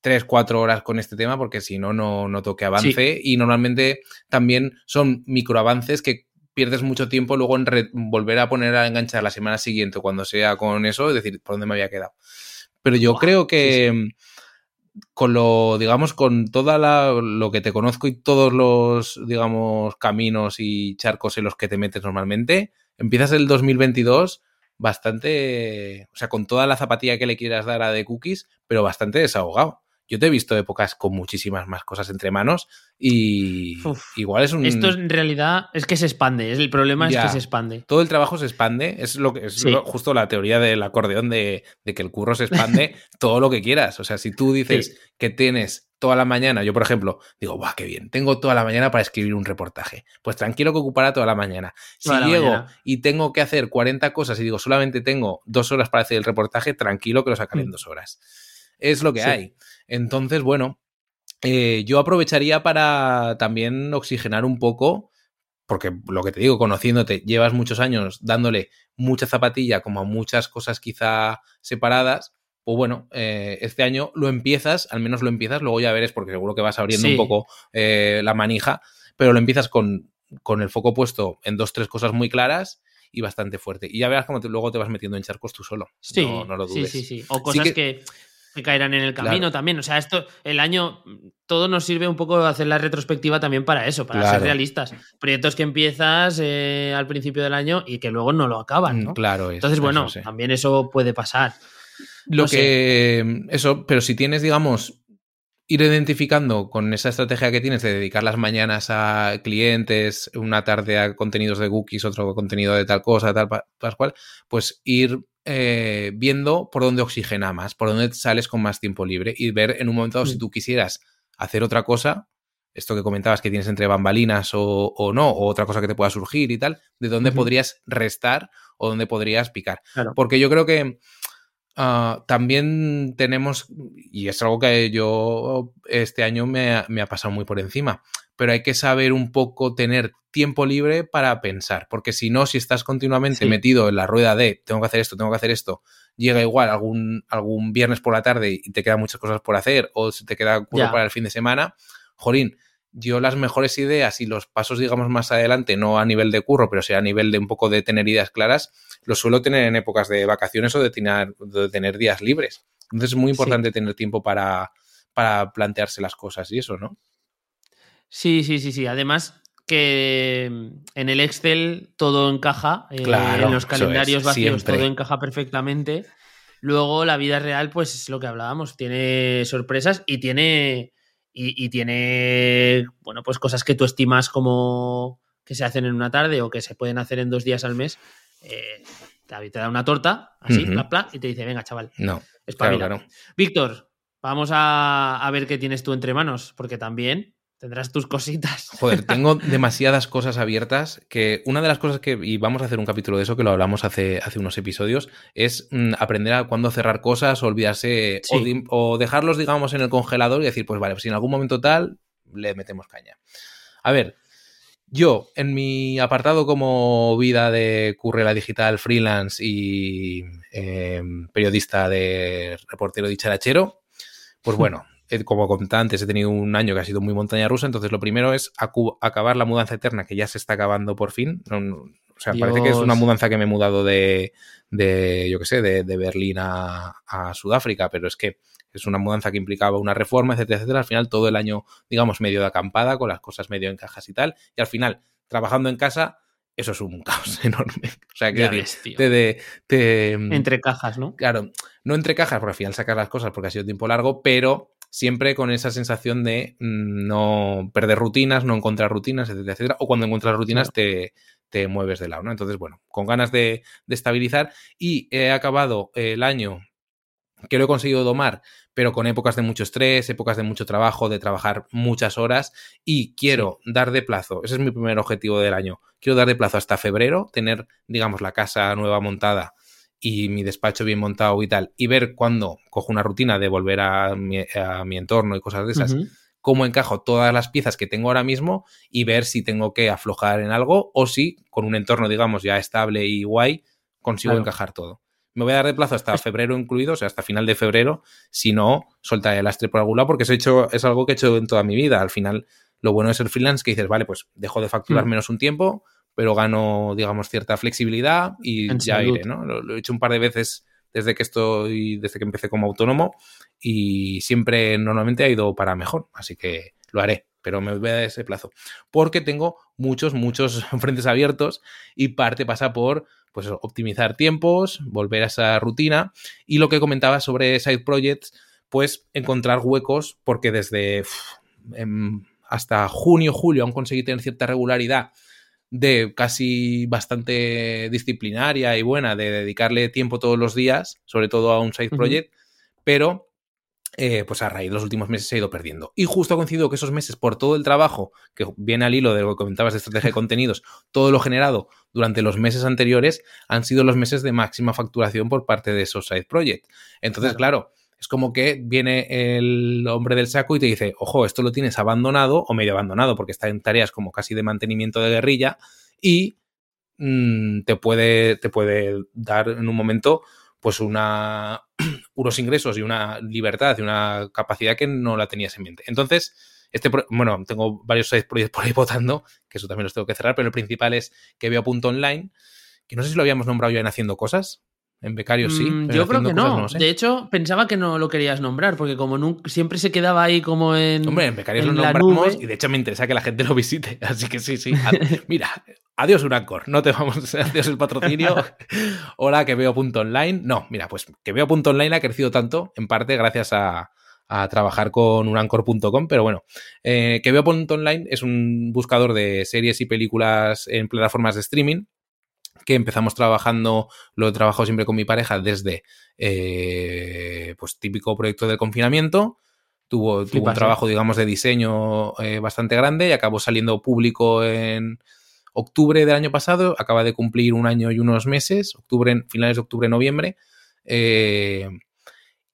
tres, cuatro horas con este tema porque si no, no noto que avance. Y normalmente también son microavances que pierdes mucho tiempo luego en volver a poner a enganchar la semana siguiente cuando sea con eso, es decir, por dónde me había quedado. Pero yo creo que con lo, digamos, con toda la, lo que te conozco y todos los, digamos, caminos y charcos en los que te metes normalmente, empiezas el 2022 bastante, o sea, con toda la zapatilla que le quieras dar a de cookies, pero bastante desahogado. Yo te he visto épocas con muchísimas más cosas entre manos y igual es un... Esto en realidad es que se expande, el problema es que se expande. Todo el trabajo se expande, es lo que es justo la teoría del acordeón de, que el curro se expande todo lo que quieras. O sea, si tú dices que tienes toda la mañana, yo por ejemplo, digo, ¡buah, qué bien! Tengo toda la mañana para escribir un reportaje. Pues tranquilo que ocupará toda la mañana. Si llego y tengo que hacer 40 cosas y digo, solamente tengo dos horas para hacer el reportaje, tranquilo que lo sacaré en mm. dos horas. Es lo que hay. Entonces, bueno, eh, yo aprovecharía para también oxigenar un poco, porque lo que te digo, conociéndote, llevas muchos años dándole mucha zapatilla como a muchas cosas quizá separadas, pues bueno, eh, este año lo empiezas, al menos lo empiezas, luego ya veres, porque seguro que vas abriendo un poco eh, la manija, pero lo empiezas con, con, el foco puesto en dos, tres cosas muy claras y bastante fuerte. Y ya verás cómo luego te vas metiendo en charcos tú solo. Sí, no, lo dudes. Sí, sí, sí. O cosas que, que, caerán en el camino también. O sea, esto, el año, todo nos sirve un poco hacer la retrospectiva también para eso, para ser realistas. Proyectos que empiezas eh, al principio del año y que luego no lo acaban. ¿no? Claro, Entonces, bueno, también eso puede pasar. Lo que. Eso, pero si tienes, digamos, ir identificando con esa estrategia que tienes de dedicar las mañanas a clientes, una tarde a contenidos de cookies, otro contenido de tal cosa, tal, tal cual, pues ir eh, viendo por dónde oxigena más, por dónde sales con más tiempo libre y ver en un momento dado si mm. tú quisieras hacer otra cosa, esto que comentabas que tienes entre bambalinas o, no, o otra cosa que te pueda surgir y tal, de dónde podrías restar o dónde podrías picar. Porque yo creo que Ah, también tenemos, y es algo que yo este año me ha, pasado muy por encima, pero hay que saber un poco tener tiempo libre para pensar, porque si no, si estás continuamente metido en la rueda de tengo que hacer esto, tengo que hacer esto, llega igual algún, algún viernes por la tarde y te quedan muchas cosas por hacer, o se te queda curro para el fin de semana, jolín, yo las mejores ideas y los pasos, digamos, más adelante, no a nivel de curro, pero sí a nivel de un poco de tener ideas claras, los suelo tener en épocas de vacaciones o de tener, de tener días libres. Entonces es muy importante tener tiempo para, para plantearse las cosas y eso, ¿no? Sí, sí, sí, sí. Además que en el Excel todo encaja, eh, en los calendarios vacíos todo encaja perfectamente. Luego la vida real, pues es lo que hablábamos, tiene sorpresas y tiene y, tiene, bueno, pues cosas que tú estimas como que se hacen en una tarde o que se pueden hacer en dos días al mes. Eh, te da una torta, así, y te dice, venga, chaval. No. Es claro, Víctor, vamos a, a ver qué tienes tú entre manos, porque también Tendrás tus cositas. Joder, tengo demasiadas cosas abiertas que una de las cosas que, y vamos a hacer un capítulo de eso que lo hablamos hace, hace unos episodios, es mm, aprender a cuándo cerrar cosas, olvidarse o, dejarlos, digamos, en el congelador y decir, pues vale, pues si en algún momento tal, le metemos caña. A ver, yo en mi apartado como vida de currela digital, freelance y em, periodista de reportero dicharachero, pues bueno, como conté antes, he tenido un año que ha sido muy montaña rusa, entonces lo primero es acabar la mudanza eterna, que ya se está acabando por fin. o sea, parece que es una mudanza que me he mudado de, de yo qué sé, de, Berlín a, Sudáfrica, pero es que es una mudanza que implicaba una reforma, etcétera, etcétera. Al final todo el año, digamos, medio de acampada, con las cosas medio en cajas y tal, y al final, trabajando en casa, eso es un caos enorme. O sea, que te, entre cajas, ¿no? Claro, no entre cajas, porque al final sacas las cosas porque ha sido tiempo largo, pero siempre con esa sensación de mm, no perder rutinas, no encontrar rutinas, etcétera, etcétera. O cuando encuentras rutinas te, te, mueves de lado, ¿no? Entonces, bueno, con ganas de, de estabilizar y he acabado el año que lo he conseguido domar, pero con épocas de mucho estrés, épocas de mucho trabajo, de trabajar muchas horas y quiero dar de plazo, ese es mi primer objetivo del año, quiero dar de plazo hasta febrero, tener, digamos, la casa nueva montada y mi despacho bien montado y tal, y ver cuándo cojo una rutina de volver a mi, entorno y cosas de esas, cómo encajo todas las piezas que tengo ahora mismo y ver si tengo que aflojar en algo o si con un entorno, digamos, ya estable y guay, consigo encajar todo. Me voy a dar de plazo hasta febrero incluido, o sea, hasta final de febrero, si no, soltaré el lastre por algún lado, porque hecho, es algo que he hecho en toda mi vida. Al final, lo bueno de ser freelance que dices, vale, pues dejo de facturar hmm. menos un tiempo, pero gano, digamos, cierta flexibilidad y ya iré, ¿no? Lo, he hecho un par de veces desde que estoy, desde que empecé como autónomo y siempre normalmente ha ido para mejor, así que lo haré, pero me voy a ese plazo, porque tengo muchos, muchos frentes abiertos y parte pasa por pues optimizar tiempos, volver a esa rutina y lo que comentaba sobre side projects, pues encontrar huecos porque desde em, hasta junio, julio aún conseguí tener cierta regularidad de casi bastante disciplinaria y buena de dedicarle tiempo todos los días, sobre todo a un side project, pero eh, pues a raíz de los últimos meses se ha ido perdiendo. Y justo ha coincidido que esos meses, por todo el trabajo que viene al hilo de lo que comentabas de estrategia de contenidos, todo lo generado durante los meses anteriores, han sido los meses de máxima facturación por parte de esos side projects. Entonces, claro es como que viene el hombre del saco y te dice, ojo, esto lo tienes abandonado o medio abandonado porque está en tareas como casi de mantenimiento de guerrilla y mm, te, puede, te puede dar en un momento pues unos ingresos y una libertad y una capacidad que no la tenías en mente. Entonces, este, bueno, tengo varios proyectos por ahí votando, que eso también los tengo que cerrar, pero el principal es que veo punto online, que no sé si lo habíamos nombrado ya en Haciendo Cosas. En Becarios sí. Mm, yo creo que no. De hecho, pensaba que no lo querías nombrar, porque como siempre se quedaba ahí como en. Hombre, en Becarios lo nombramos y de hecho me interesa que la gente lo visite. Así que sí, sí. Mira, adiós Urancor. No te vamos. Adiós el patrocinio. Hola, que veo punto online. No, mira, pues que veo punto online ha crecido tanto, en parte gracias a, trabajar con urancor.com, pero bueno, eh, que veo punto online es un buscador de series y películas en plataformas de streaming que empezamos trabajando, lo he trabajado siempre con mi pareja desde, eh, pues típico proyecto del confinamiento, tuvo, tuvo un trabajo, digamos, de diseño eh, bastante grande y acabó saliendo público en octubre del año pasado, acaba de cumplir un año y unos meses, octubre, finales de octubre, noviembre, eh,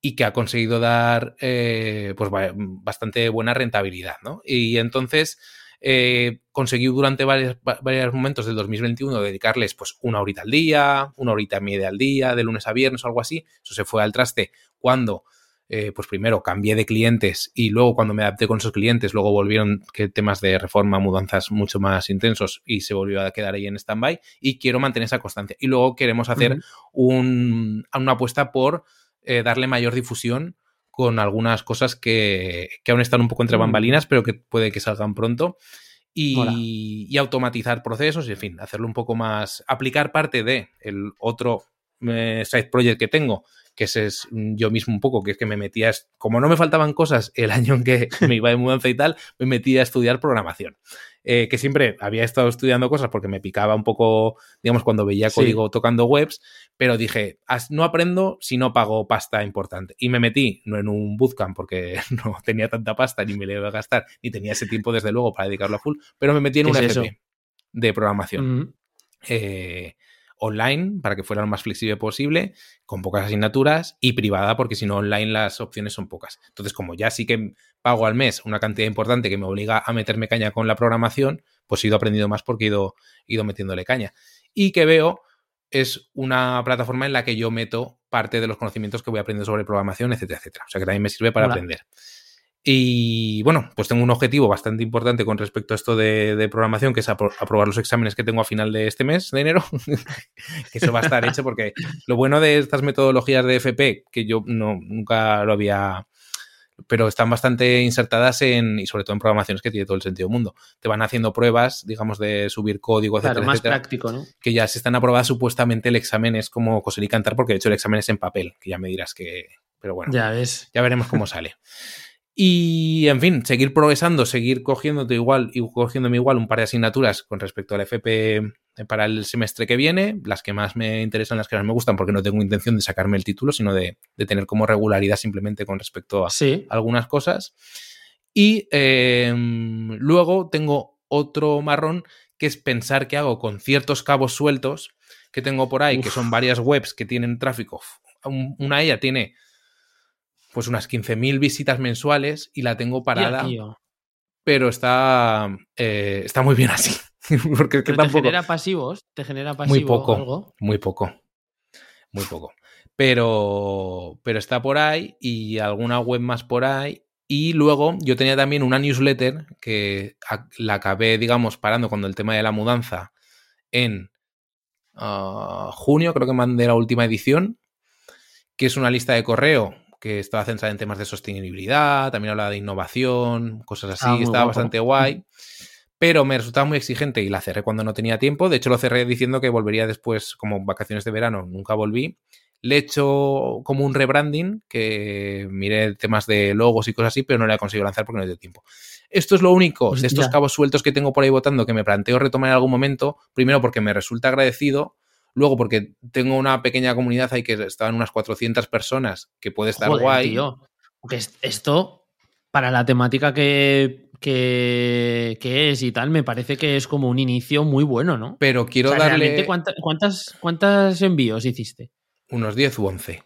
y que ha conseguido dar pues bastante buena rentabilidad, ¿no? Y entonces eh, conseguí durante varios, varios, momentos del 2021 dedicarles pues una horita al día, una horita y media al día, de lunes a viernes o algo así. Eso se fue al traste cuando, eh, pues primero cambié de clientes y luego cuando me adapté con esos clientes, luego volvieron que temas de reforma, mudanzas mucho más intensos y se volvió a quedar ahí en stand-by y quiero mantener esa constancia. Y luego queremos hacer un, una apuesta por eh, darle mayor difusión con algunas cosas que, aún están un poco entre mm. bambalinas, pero que puede que salgan pronto. Y, automatizar procesos y, en fin, hacerlo un poco más. aplicar parte de el otro eh, side project que tengo, que ese es yo mismo un poco, que es que me metía, como no me faltaban cosas el año en que me iba de mudanza y tal, me metía a estudiar programación. Eh, que siempre había estado estudiando cosas porque me picaba un poco, digamos, cuando veía código tocando webs, pero dije, no aprendo si no pago pasta importante. Y me metí, no en un bootcamp porque no tenía tanta pasta ni me le iba a gastar, ni tenía ese tiempo desde luego para dedicarlo a full, pero me metí en un FP de programación online para que fuera lo más flexible posible, con pocas asignaturas y privada porque si no online las opciones son pocas. Entonces, como ya sí que pago al mes una cantidad importante que me obliga a meterme caña con la programación, pues he ido aprendiendo más porque he ido, ido metiéndole caña. Y que veo es una plataforma en la que yo meto parte de los conocimientos que voy aprendiendo sobre programación, etcétera, etcétera. O sea que también me sirve para aprender. Y bueno, pues tengo un objetivo bastante importante con respecto a esto de, programación, que es aprobar los exámenes que tengo a final de este mes, de enero. que eso va a estar hecho porque lo bueno de estas metodologías de FP, que yo no, nunca lo había pero están bastante insertadas en, y sobre todo en programaciones que tiene todo el sentido del mundo. Te van haciendo pruebas, digamos, de subir código, etcétera, claro, más práctico, ¿no? Que ya si están aprobadas, supuestamente el examen es como coser y cantar, porque de hecho el examen es en papel, que ya me dirás que. Pero bueno, ya ves. Ya veremos cómo sale. Y, en fin, seguir progresando, seguir cogiéndote igual y cogiéndome igual un par de asignaturas con respecto al FP para el semestre que viene, las que más me interesan, las que más me gustan, porque no tengo intención de sacarme el título, sino de, tener como regularidad simplemente con respecto a algunas cosas. Y em, luego tengo otro marrón que es pensar qué hago con ciertos cabos sueltos que tengo por ahí, que son varias webs que tienen tráfico. Una de ellas tiene pues unas 15.000 visitas mensuales y la tengo parada. pero está, eh, está muy bien así. Porque ¿Te genera pasivos? ¿Te genera pasivos? Muy poco, muy poco. Muy poco. Pero, pero está por ahí y alguna web más por ahí. Y luego yo tenía también una newsletter que la acabé, digamos, parando cuando el tema de la mudanza en ah, junio, creo que mandé la última edición, que es una lista de correo que estaba centrada en temas de sostenibilidad, también hablaba de innovación, cosas así, estaba bastante guay. Pero me resultaba muy exigente y la cerré cuando no tenía tiempo. De hecho, lo cerré diciendo que volvería después, como vacaciones de verano, nunca volví. Le he hecho como un rebranding, que miré temas de logos y cosas así, pero no le he conseguido lanzar porque no he tenido tiempo. Esto es lo único de estos cabos sueltos que tengo por ahí votando que me planteo retomar en algún momento. Primero porque me resulta agradecido Luego, porque tengo una pequeña comunidad ahí que estaban unas 400 personas, que puede estar guay. Tío. Porque esto, para la temática que, que, es y tal, me parece que es como un inicio muy bueno, ¿no? Pero quiero darle. ¿cuántas, ¿Cuántos envíos hiciste? Unos 10 u 11.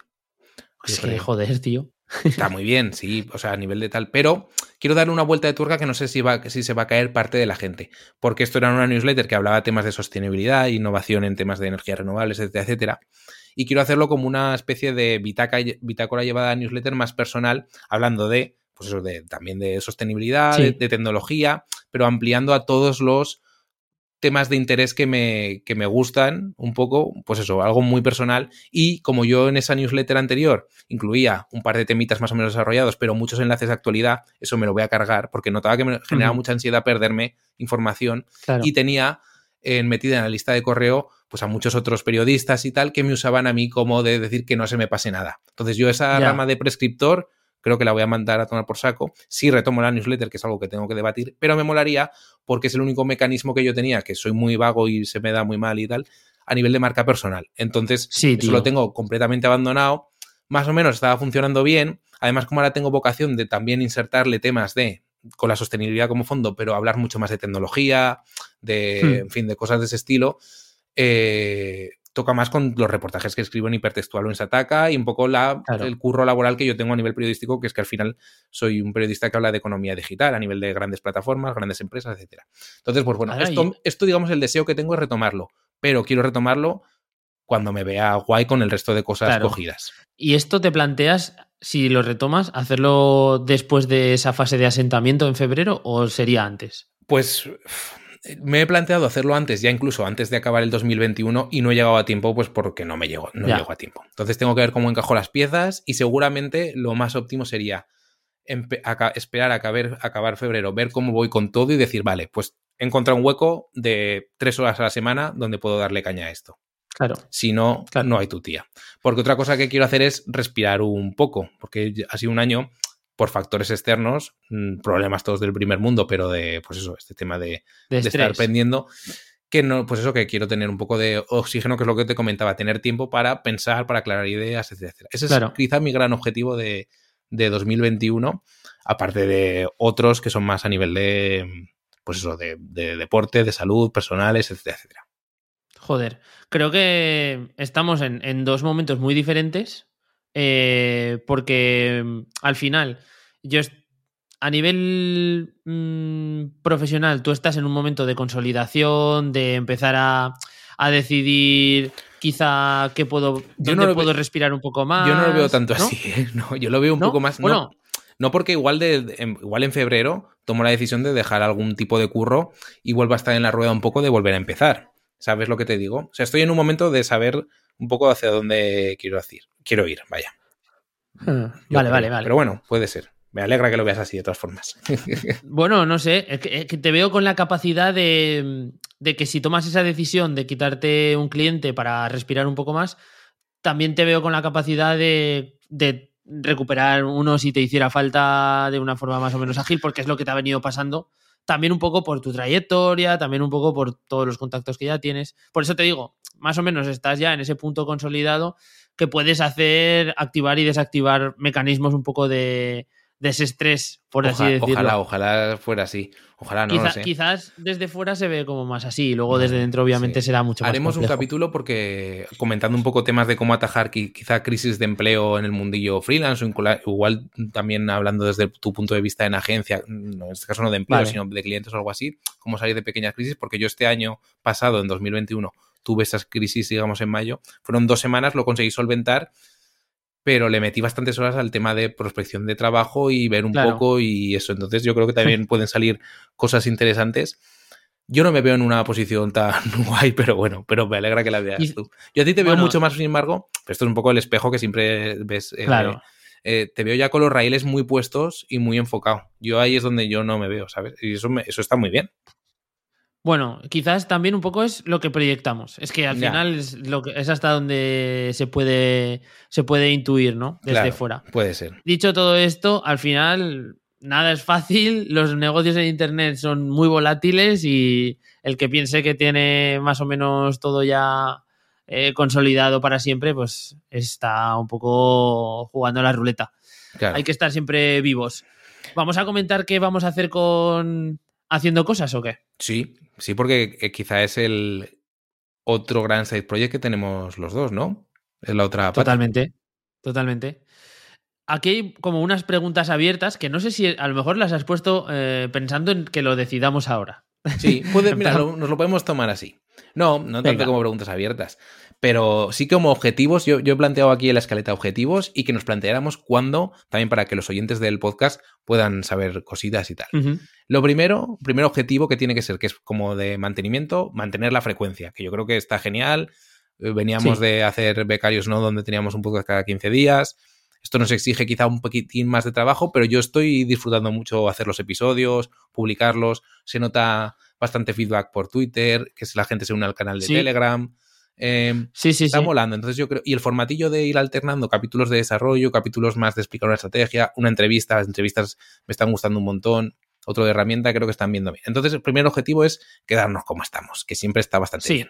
Es que, joder, tío. Está muy bien, sí, o sea, a nivel de tal. Pero quiero darle una vuelta de tuerca que no sé si, va, si se va a caer parte de la gente. Porque esto era una newsletter que hablaba de temas de sostenibilidad, innovación en temas de energías renovables, etcétera, etcétera. y quiero hacerlo como una especie de bitácora llevada a newsletter más personal, hablando de, pues eso, de, también de sostenibilidad, de, tecnología, pero ampliando a todos los temas de interés que me, que me gustan un poco, pues eso, algo muy personal. Y como yo en esa newsletter anterior incluía un par de temitas más o menos desarrollados, pero muchos enlaces de actualidad, eso me lo voy a cargar porque notaba que me generaba mucha ansiedad perderme información y tenía en, metida en la lista de correo pues a muchos otros periodistas y tal que me usaban a mí como de decir que no se me pase nada. Entonces yo esa rama de prescriptor creo que la voy a mandar a tomar por saco. Sí retomo la newsletter, que es algo que tengo que debatir, pero me molaría porque es el único mecanismo que yo tenía, que soy muy vago y se me da muy mal y tal, a nivel de marca personal. Entonces, sí, eso lo tengo completamente abandonado. Más o menos estaba funcionando bien. Además, como ahora tengo vocación de también insertarle temas de con la sostenibilidad como fondo, pero hablar mucho más de tecnología, de, hmm. en fin, de cosas de ese estilo, eh, toca más con los reportajes que escribo en hipertextual o en Sataka y un poco la, el curro laboral que yo tengo a nivel periodístico, que es que al final soy un periodista que habla de economía digital a nivel de grandes plataformas, grandes empresas, etcétera. Entonces, pues bueno, esto, esto, digamos, el deseo que tengo es retomarlo, pero quiero retomarlo cuando me vea guay con el resto de cosas cogidas. ¿Y esto te planteas, si lo retomas, hacerlo después de esa fase de asentamiento en febrero o sería antes? Pues me he planteado hacerlo antes, ya incluso antes de acabar el 2021 y no he llegado a tiempo pues porque no me llego, no llego a tiempo. Entonces tengo que ver cómo encajo las piezas y seguramente lo más óptimo sería esperar a acabar, acabar febrero, ver cómo voy con todo y decir, vale, pues he encontrado un hueco de tres horas a la semana donde puedo darle caña a esto. Claro. Si no, no hay tu tía. Porque otra cosa que quiero hacer es respirar un poco, porque ha sido un año por factores externos, mm, problemas todos del primer mundo, pero de, pues eso, este tema de, estar pendiendo, que no, pues eso, que quiero tener un poco de oxígeno, que es lo que te comentaba, tener tiempo para pensar, para aclarar ideas, etcétera. Ese es quizá mi gran objetivo de, 2021, aparte de otros que son más a nivel de, pues eso, de, deporte, de salud, personales, etcétera, Joder, creo que estamos en, dos momentos muy diferentes, eh, porque mm, al final yo a nivel mm, profesional, tú estás en un momento de consolidación, de empezar a, decidir quizá qué puedo, yo no puedo respirar un poco más. Yo no lo veo tanto así, ¿eh? no, yo lo veo un poco más. Bueno, no, porque igual, de, igual en febrero tomo la decisión de dejar algún tipo de curro y vuelvo a estar en la rueda un poco de volver a empezar. ¿Sabes lo que te digo? O sea, estoy en un momento de saber un poco hacia dónde quiero ir. Quiero ir, vaya. Ah, vale, vale, vale. Pero bueno, puede ser. Me alegra que lo veas así, de todas formas. bueno, no sé, es que, te veo con la capacidad de, que si tomas esa decisión de quitarte un cliente para respirar un poco más, también te veo con la capacidad de, recuperar uno si te hiciera falta de una forma más o menos ágil, porque es lo que te ha venido pasando. También un poco por tu trayectoria, también un poco por todos los contactos que ya tienes. Por eso te digo, más o menos estás ya en ese punto consolidado que puedes hacer, activar y desactivar mecanismos un poco de, desestrés, por así decirlo. Ojalá, ojalá fuera así. Ojalá no, sé. Quizás desde fuera se ve como más así, y luego desde dentro obviamente será mucho más Haremos un capítulo porque comentando un poco temas de cómo atajar quizá crisis de empleo en el mundillo freelance o igual también hablando desde tu punto de vista en agencia, en este caso no de empleo, sino de clientes o algo así, cómo salir de pequeñas crisis, porque yo este año pasado, en 2021, tuve esas crisis, digamos, en mayo, fueron dos semanas, lo conseguí solventar pero le metí bastantes horas al tema de prospección de trabajo y ver un poco y eso. Entonces yo creo que también pueden salir cosas interesantes. Yo no me veo en una posición tan guay, pero bueno, pero me alegra que la veas tú. Yo a ti te veo mucho más, sin embargo, pero esto es un poco el espejo que siempre ves. Eh, claro. Eh, te veo ya con los raíles muy puestos y muy enfocado. Yo ahí es donde yo no me veo, ¿sabes? Y eso, eso está muy bien. Bueno, quizás también un poco es lo que proyectamos. Es que al final es, lo que, es hasta donde se puede, se puede intuir, ¿no? Desde fuera. Puede ser. Dicho todo esto, al final nada es fácil. Los negocios en Internet son muy volátiles y el que piense que tiene más o menos todo ya eh, consolidado para siempre, pues está un poco jugando la ruleta. Hay que estar siempre vivos. Vamos a comentar qué vamos a hacer con haciendo cosas o qué. Sí, Sí, porque eh, quizá es el otro gran side project que tenemos los dos, ¿no? Es la otra Totalmente, totalmente. Aquí hay como unas preguntas abiertas que no sé si a lo mejor las has puesto eh, pensando en que lo decidamos ahora. Sí, puede, mira, nos lo podemos tomar así. No, no tanto como preguntas abiertas. Pero sí como objetivos, yo, yo he planteado aquí en la escaleta objetivos y que nos planteáramos cuándo, también para que los oyentes del podcast puedan saber cositas y tal. Lo primero, primer objetivo que tiene que ser, que es como de mantenimiento, mantener la frecuencia, que yo creo que está genial. Eh, Veníamos Sí. de hacer becarios, ¿no? Donde teníamos un podcast cada 15 días. Esto nos exige quizá un poquitín más de trabajo, pero yo estoy disfrutando mucho hacer los episodios, publicarlos. Se nota bastante feedback por Twitter, que la gente se une al canal de Sí. Telegram. Eh, Sí, sí, está sí. molando. Entonces yo creo. Y el formatillo de ir alternando capítulos de desarrollo, capítulos más de explicar una estrategia, una entrevista. Las entrevistas me están gustando un montón. Otro de herramienta, creo que están viendo bien. Entonces, el primer objetivo es quedarnos como estamos, que siempre está bastante Sí. bien.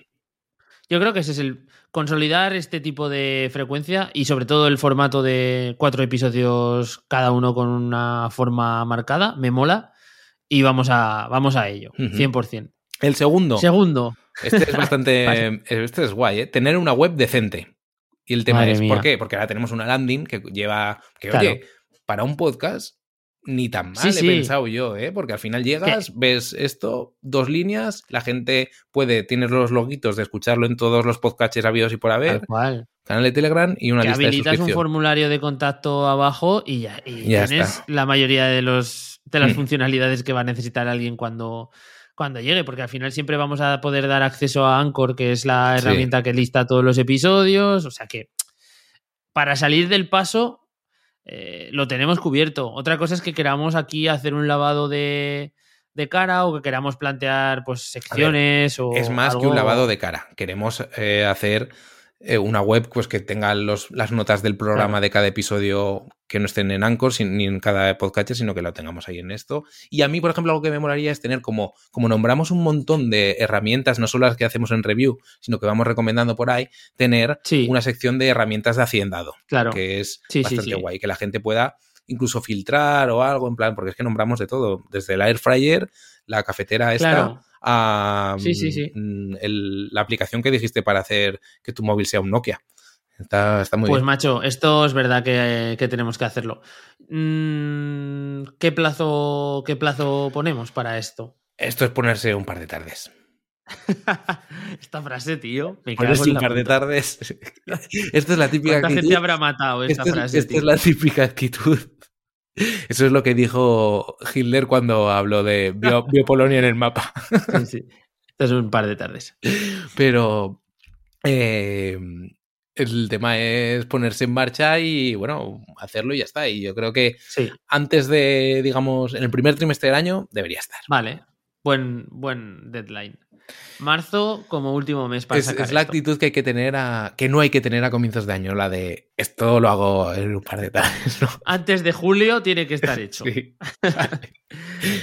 Yo creo que ese es el consolidar este tipo de frecuencia y sobre todo el formato de cuatro episodios cada uno con una forma marcada, me mola y vamos a, vamos a ello, Ujú. 100%. El segundo, Segundo, este es bastante. este es guay, ¿eh? Tener una web decente. Y el tema Madre es, mía. ¿por qué? Porque ahora tenemos una landing que lleva. Que, Claro. oye, para un podcast, ni tan mal Sí, he sí. pensado yo, ¿eh? Porque al final llegas, ves esto, dos líneas, la gente puede, tienes los logitos de escucharlo en todos los podcasts habidos y por haber, tal cual. canal de Telegram y una que lista de habilitas un suscripción. formulario de contacto abajo y ya, y Ya tienes está. la mayoría de los de las Mm. funcionalidades que va a necesitar alguien cuando, cuando llegue, porque al final siempre vamos a poder dar acceso a Anchor, que es la Sí. herramienta que lista todos los episodios. O sea que para salir del paso eh, lo tenemos cubierto. Otra cosa es que queramos aquí hacer un lavado de, de cara o que queramos plantear pues secciones o Es más que un lavado de cara. Queremos eh, hacer eh, una web pues, que tenga los, las notas del programa Claro. de cada episodio que no estén en Anchor sin- ni en cada podcast, sino que lo tengamos ahí en esto. Y a mí, por ejemplo, algo que me molaría es tener como, como nombramos un montón de herramientas, no solo las que hacemos en review, sino que vamos recomendando por ahí, tener Sí. una sección de herramientas de Haciendado, Claro. que es Sí, sí, bastante sí. guay, que la gente pueda incluso filtrar o algo, en plan, porque es que nombramos de todo, desde el air fryer, la cafetera esta, Claro. A Sí, sí, sí. mm, el- la aplicación que dijiste para hacer que tu móvil sea un Nokia. Está, está muy Pues bien. macho, esto es verdad que, que tenemos que hacerlo. Mm, ¿qué, plazo, ¿Qué plazo ponemos para esto? Esto es ponerse un par de tardes. Esta frase, tío. Me cago Ponerse en un la par de tardes. Esta es la típica ¿Cuánta gente actitud. habrá matado esta Esta es, frase? esta tío? es la típica actitud. Eso es lo que dijo Hitler cuando habló de vio, vio Polonia en el mapa. Sí, sí. Un par de tardes. Pero eh, el tema es ponerse en marcha y, bueno, hacerlo y ya está. Y yo creo que Sí, antes de, digamos, en el primer trimestre del año debería estar. vale. Buen, buen deadline. Marzo como último mes para Es, sacar es la esto. actitud que hay que tener a. que no hay que tener a comienzos de año, la de esto lo hago en un par de tardes, ¿no? Antes de julio tiene que estar hecho. Sí. Vale.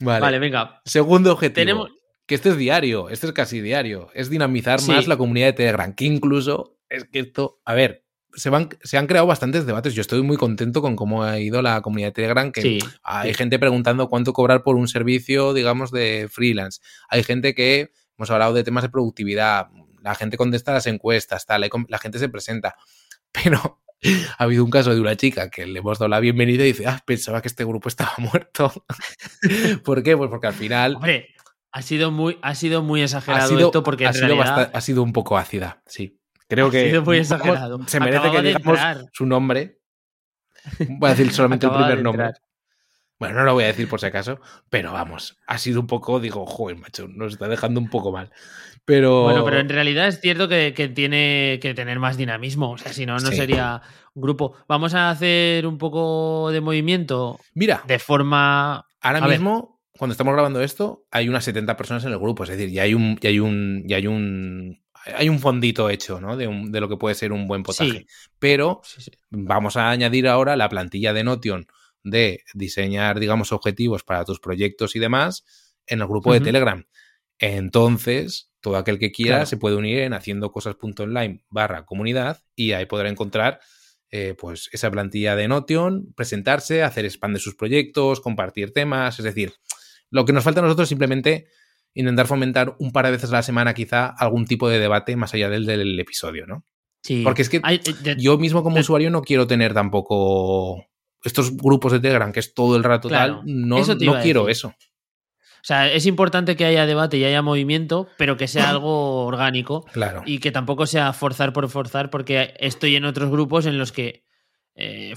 Vale. Vale, venga. Segundo objetivo. Tenemos. Que este es diario, este es casi diario. Es dinamizar Sí. más la comunidad de Telegram. Que incluso es que esto. A ver, se, van, se han creado bastantes debates. Yo estoy muy contento con cómo ha ido la comunidad de Telegram. Que Sí, hay sí. gente preguntando cuánto cobrar por un servicio, digamos, de freelance. Hay gente que hemos hablado de temas de productividad. La gente contesta las encuestas, tal. La gente se presenta. Pero ha habido un caso de una chica que le hemos dado la bienvenida y dice, ah, pensaba que este grupo estaba muerto. ¿Por qué? Pues porque al final Hombre, ha sido muy, ha sido muy ha exagerado sido, esto porque ha en sido realidad ha sido un poco ácida, sí. Creo Ha que sido muy exagerado. se merece Acababa que digamos su nombre. Voy a decir solamente el primer nombre. Bueno, no lo voy a decir por si acaso, pero vamos, ha sido un poco, digo, joder, macho, nos está dejando un poco mal. Pero. Bueno, pero en realidad es cierto que, que tiene que tener más dinamismo. O sea, si no, no Sí. sería un grupo. Vamos a hacer un poco de movimiento Mira, de forma. ahora a ver. mismo, cuando estamos grabando esto, hay unas 70 personas en el grupo. Es decir, ya hay un. Ya hay un. Ya hay un. Hay un fondito hecho, ¿no? De, un- de lo que puede ser un buen potaje. Sí. Pero Sí, sí. vamos a añadir ahora la plantilla de Notion de diseñar, digamos, objetivos para tus proyectos y demás en el grupo de. Telegram. Entonces, todo aquel que quiera Claro. se puede unir en haciendocosas.online barra comunidad y ahí podrá encontrar eh, pues esa plantilla de Notion, presentarse, hacer spam de sus proyectos, compartir temas, es decir, lo que nos falta a nosotros simplemente intentar fomentar un par de veces a la semana quizá algún tipo de debate más allá del del episodio, ¿no? Sí. Porque es que eh, yo mismo como usuario no quiero tener tampoco estos grupos de Telegram que es todo el rato Claro, tal. No, eso no quiero decir. eso. O sea, es importante que haya debate y haya movimiento, pero que sea algo orgánico. Claro. Y que tampoco sea forzar por forzar, porque estoy en otros grupos en los que eh,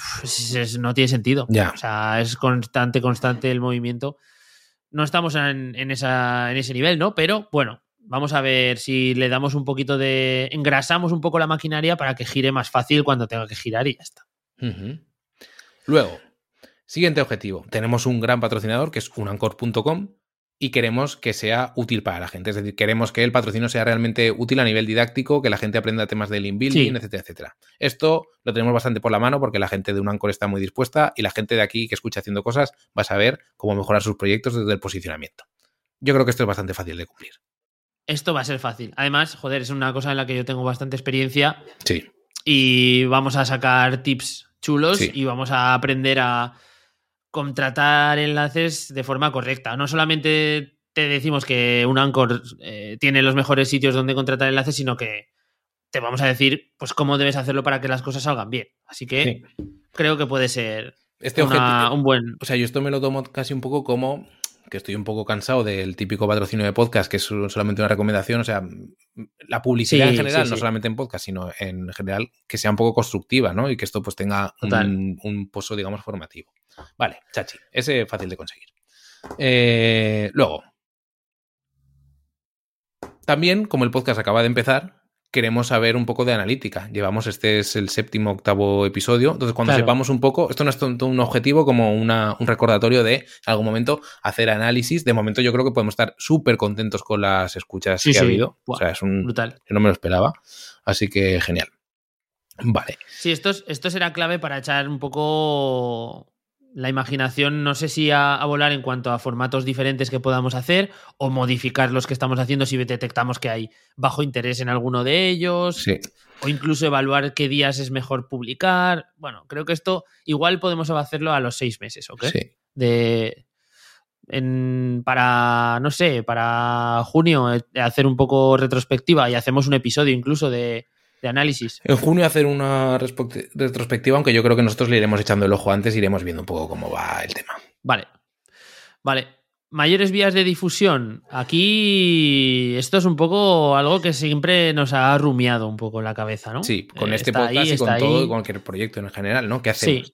no tiene sentido. Ya. O sea, es constante, constante el movimiento. No estamos en, ese nivel, ¿no? Pero bueno, vamos a ver si le damos un poquito de. engrasamos un poco la maquinaria para que gire más fácil cuando tenga que girar y ya está. Luego, siguiente objetivo. Tenemos un gran patrocinador que es unancor.com y queremos que sea útil para la gente. Es decir, queremos que el patrocinio sea realmente útil a nivel didáctico, que la gente aprenda temas de link building, etcétera, etcétera. Esto lo tenemos bastante por la mano porque la gente de Unancor está muy dispuesta y la gente de aquí que escucha haciendo cosas va a saber cómo mejorar sus proyectos desde el posicionamiento. Yo creo que esto es bastante fácil de cumplir. Esto va a ser fácil. Además, joder, es una cosa en la que yo tengo bastante experiencia. Sí. Y vamos a sacar tips chulos y vamos a aprender a contratar enlaces de forma correcta. No solamente te decimos que un Anchor eh, tiene los mejores sitios donde contratar enlaces, sino que te vamos a decir pues cómo debes hacerlo para que las cosas salgan bien. Así que creo que puede ser este un buen... O sea, yo esto me lo tomo casi un poco como que estoy un poco cansado del típico patrocinio de podcast, que es solamente una recomendación, o sea, la publicidad en general, no solamente en podcast, sino en general, que sea un poco constructiva, ¿no? Y que esto pues tenga un, un, pozo, digamos, formativo. Vale, chachi, ese es fácil de conseguir. Eh, luego, también, como el podcast acaba de empezar, queremos saber un poco de analítica. Llevamos, este es el séptimo, octavo episodio. Entonces, cuando sepamos un poco, esto no es tanto un objetivo como una, un recordatorio de algún momento hacer análisis. De momento, yo creo que podemos estar súper contentos con las escuchas que ha habido. o sea, es un. Brutal. Que no me lo esperaba. Así que genial. Vale. Sí, esto, esto será clave para echar un poco la imaginación, no sé si a, volar en cuanto a formatos diferentes que podamos hacer o modificar los que estamos haciendo si detectamos que hay bajo interés en alguno de ellos. O incluso evaluar qué días es mejor publicar. Bueno, creo que esto igual podemos hacerlo a los seis meses, ¿ok? Sí. De, para, no sé, para junio eh, hacer un poco retrospectiva y hacemos un episodio incluso de, de análisis. En junio hacer una retrospectiva, aunque yo creo que nosotros le iremos echando el ojo antes, iremos viendo un poco cómo va el tema. Vale. Vale. Mayores vías de difusión. Aquí esto es un poco algo que siempre nos ha rumiado un poco en la cabeza, ¿no? Sí, con eh, este podcast y con todo y cualquier proyecto en general, ¿no? ¿Qué hacemos? Sí.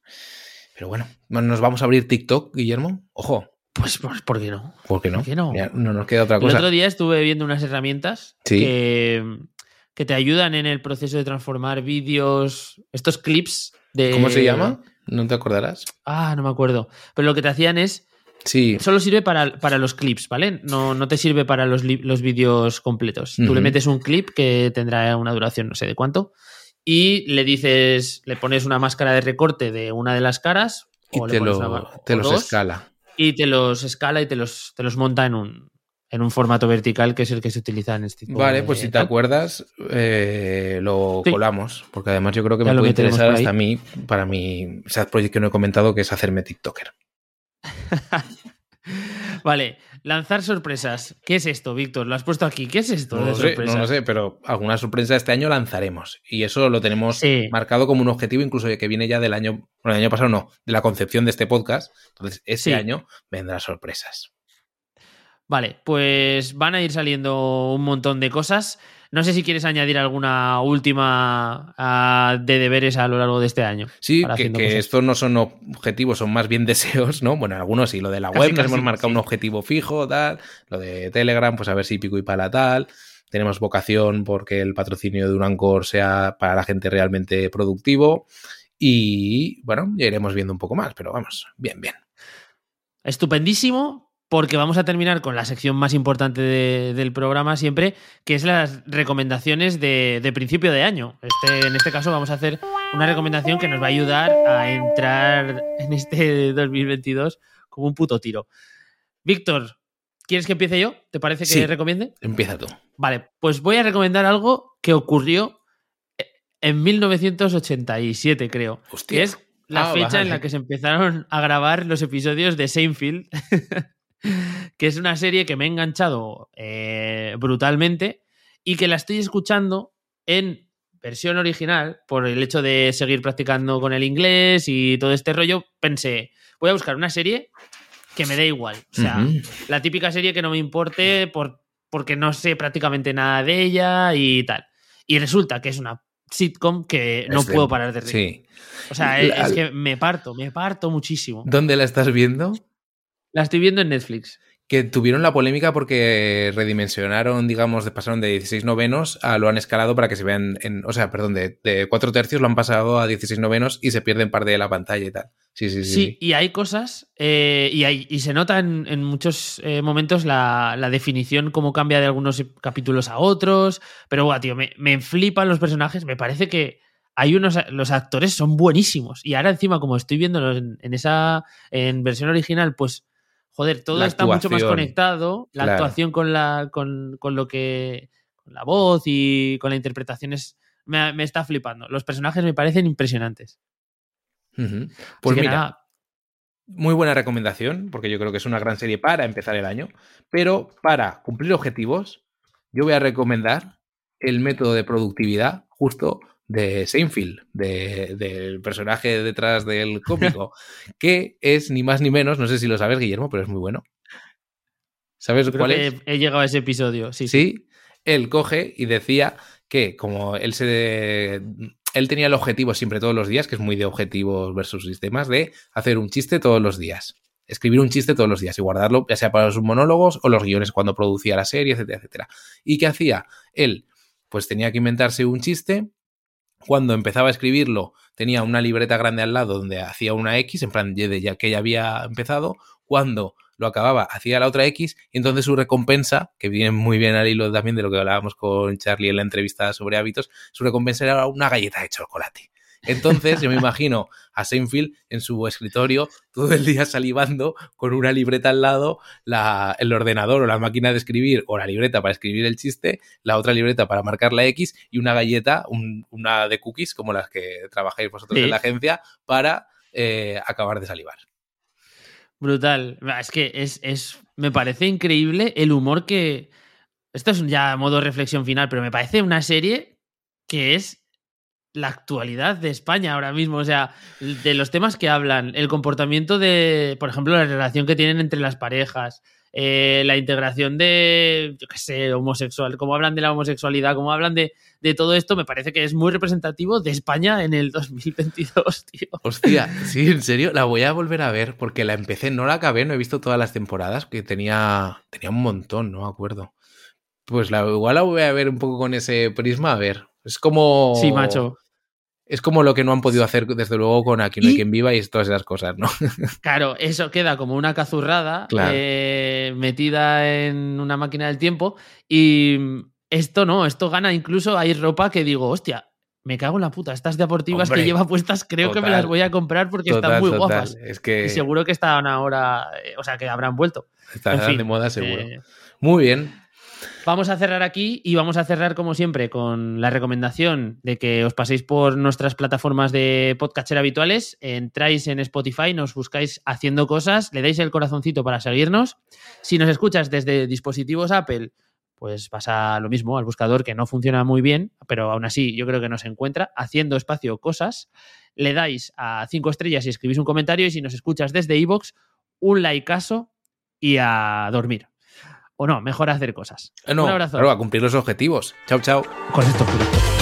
Pero bueno, ¿nos vamos a abrir TikTok, Guillermo? Ojo. Pues, pues ¿por qué no? ¿Por qué no? ¿Por qué no? no nos queda otra cosa. El otro día estuve viendo unas herramientas que que te ayudan en el proceso de transformar vídeos, estos clips de... ¿Cómo se llama? ¿No te acordarás? Ah, no me acuerdo. Pero lo que te hacían es... Sí. Solo sirve para, para los clips, ¿vale? No, no te sirve para los, los vídeos completos. Tú le metes un clip que tendrá una duración no sé de cuánto y le dices, le pones una máscara de recorte de una de las caras y te, te los escala. Y te los escala y te los, te los monta en un, en un formato vertical que es el que se utiliza en este tipo Vale, pues si te acuerdas, eh, lo colamos, porque además yo creo que me puede interesar hasta a mí, para mi sad project que no he comentado, que es hacerme TikToker. vale, lanzar sorpresas. ¿Qué es esto, Víctor? Lo has puesto aquí. ¿Qué es esto? No lo, sé, no lo sé, pero alguna sorpresa este año lanzaremos. Y eso lo tenemos marcado como un objetivo, incluso que viene ya del año, bueno, el año pasado no, de la concepción de este podcast. Entonces, ese año vendrán sorpresas. Vale, pues van a ir saliendo un montón de cosas. No sé si quieres añadir alguna última ah, de deberes a lo largo de este año. Sí, que, estos no son objetivos, son más bien deseos, ¿no? Bueno, algunos sí, lo de la web nos hemos marcado un objetivo fijo, tal. Lo de Telegram, pues a ver si pico y pala tal. Tenemos vocación porque el patrocinio de un Anchor sea para la gente realmente productivo. Y bueno, ya iremos viendo un poco más, pero vamos, bien, bien. Estupendísimo porque vamos a terminar con la sección más importante del programa siempre, que es las recomendaciones de, principio de año. Este, en este caso vamos a hacer una recomendación que nos va a ayudar a entrar en este 2022 como un puto tiro. Víctor, ¿quieres que empiece yo? ¿Te parece que recomiende? Empieza tú. Vale, pues voy a recomendar algo que ocurrió en 1987, creo. Hostia. Que es la ah, fecha en la que se empezaron a grabar los episodios de Seinfeld. que es una serie que me ha enganchado eh, brutalmente y que la estoy escuchando en versión original por el hecho de seguir practicando con el inglés y todo este rollo. Pensé, voy a buscar una serie que me da igual. O sea, la típica serie que no me importe por, porque no sé prácticamente nada de ella y tal. Y resulta que es una sitcom que no Es puedo parar de reír. Sí. O sea, La- es que me parto, me parto muchísimo. ¿Dónde la estás viendo? La estoy viendo en Netflix. Que tuvieron la polémica porque redimensionaron, digamos, pasaron de 16 novenos a lo han escalado para que se vean en. O sea, perdón, de, de 4 tercios lo han pasado a 16 novenos y se pierden parte de la pantalla y tal. Sí, sí, sí. Sí, y hay cosas, eh, y, hay, y se nota en, en muchos eh, momentos la, la definición, cómo cambia de algunos capítulos a otros. Pero, guau, tío, me, me flipan los personajes. Me parece que hay unos. Los actores son buenísimos. Y ahora, encima, como estoy viendo en, en esa en versión original, pues. Joder, todo La está mucho más conectado. La Claro. actuación con la. Con, con lo que. con la voz y con la interpretación es. Me, me está flipando. Los personajes me parecen impresionantes. Pues mira, nada, muy buena recomendación, porque yo creo que es una gran serie para empezar el año. Pero para cumplir objetivos, yo voy a recomendar el método de productividad justo de Seinfeld, de- del personaje detrás del cómico, que es ni más ni menos, no sé si lo sabes, Guillermo, pero es muy bueno. ¿Sabes Creo cuál que es? he llegado a ese episodio, sí. Sí, él coge y decía que como él se él tenía el objetivo siempre todos los días, que es muy de objetivos versus sistemas, de hacer un chiste todos los días. Escribir un chiste todos los días y guardarlo, ya sea para sus monólogos o los guiones cuando producía la serie, etcétera, etcétera. ¿Y qué hacía? Él, pues tenía que inventarse un chiste. Cuando empezaba a escribirlo, tenía una libreta grande al lado donde hacía una X, en plan de ya que ya había empezado. Cuando lo acababa, hacía la otra X, y entonces su recompensa, que viene muy bien al hilo también de lo que hablábamos con Charlie en la entrevista sobre hábitos, su recompensa era una galleta de chocolate. Entonces, yo me imagino a Seinfeld en su escritorio todo el día salivando con una libreta al lado, la- el ordenador o la máquina de escribir o la libreta para escribir el chiste, la otra libreta para marcar la X y una galleta, un- una de cookies como las que trabajáis vosotros Sí. en la agencia para eh, acabar de salivar. Brutal. Es que es, es. Me parece increíble el humor que. Esto es ya modo reflexión final, pero me parece una serie que es la actualidad de España ahora mismo. O sea, de los temas que hablan, el comportamiento de, por ejemplo, la relación que tienen entre las parejas, eh, la integración de, yo qué sé, homosexual, cómo hablan de la homosexualidad, cómo hablan de, de todo esto, me parece que es muy representativo de España en el 2022, tío. Hostia, sí, en serio, la voy a volver a ver porque la empecé, no la acabé, no he visto todas las temporadas, que tenía, tenía un montón, no me acuerdo. Pues la, igual la voy a ver un poco con ese prisma, a ver. Es como. Sí, macho. Es como lo que no han podido hacer, desde luego, con Aquí no hay quien viva y todas esas cosas, ¿no? Claro, eso queda como una cazurrada Claro. eh, metida en una máquina del tiempo. Y esto no, esto gana. Incluso hay ropa que digo, hostia, me cago en la puta. Estas deportivas Hombre, que lleva puestas, creo que me las voy a comprar porque están muy total. guapas. Es que Y seguro que están ahora, eh, o sea, que habrán vuelto. están en fin, de moda, seguro. Eh, Muy bien. Vamos a cerrar aquí y vamos a cerrar como siempre con la recomendación de que os paséis por nuestras plataformas de podcatcher habituales, entráis en Spotify, nos buscáis haciendo cosas, le dais el corazoncito para seguirnos. Si nos escuchas desde dispositivos Apple, pues pasa lo mismo al buscador que no funciona muy bien, pero aún así yo creo que nos encuentra haciendo espacio cosas. Le dais a cinco estrellas y escribís un comentario y si nos escuchas desde iVoox, un likeazo y a dormir. O no, mejor hacer cosas. Eh, No, un abrazo. claro, a cumplir los objetivos. Chao, chao. Con estos productos.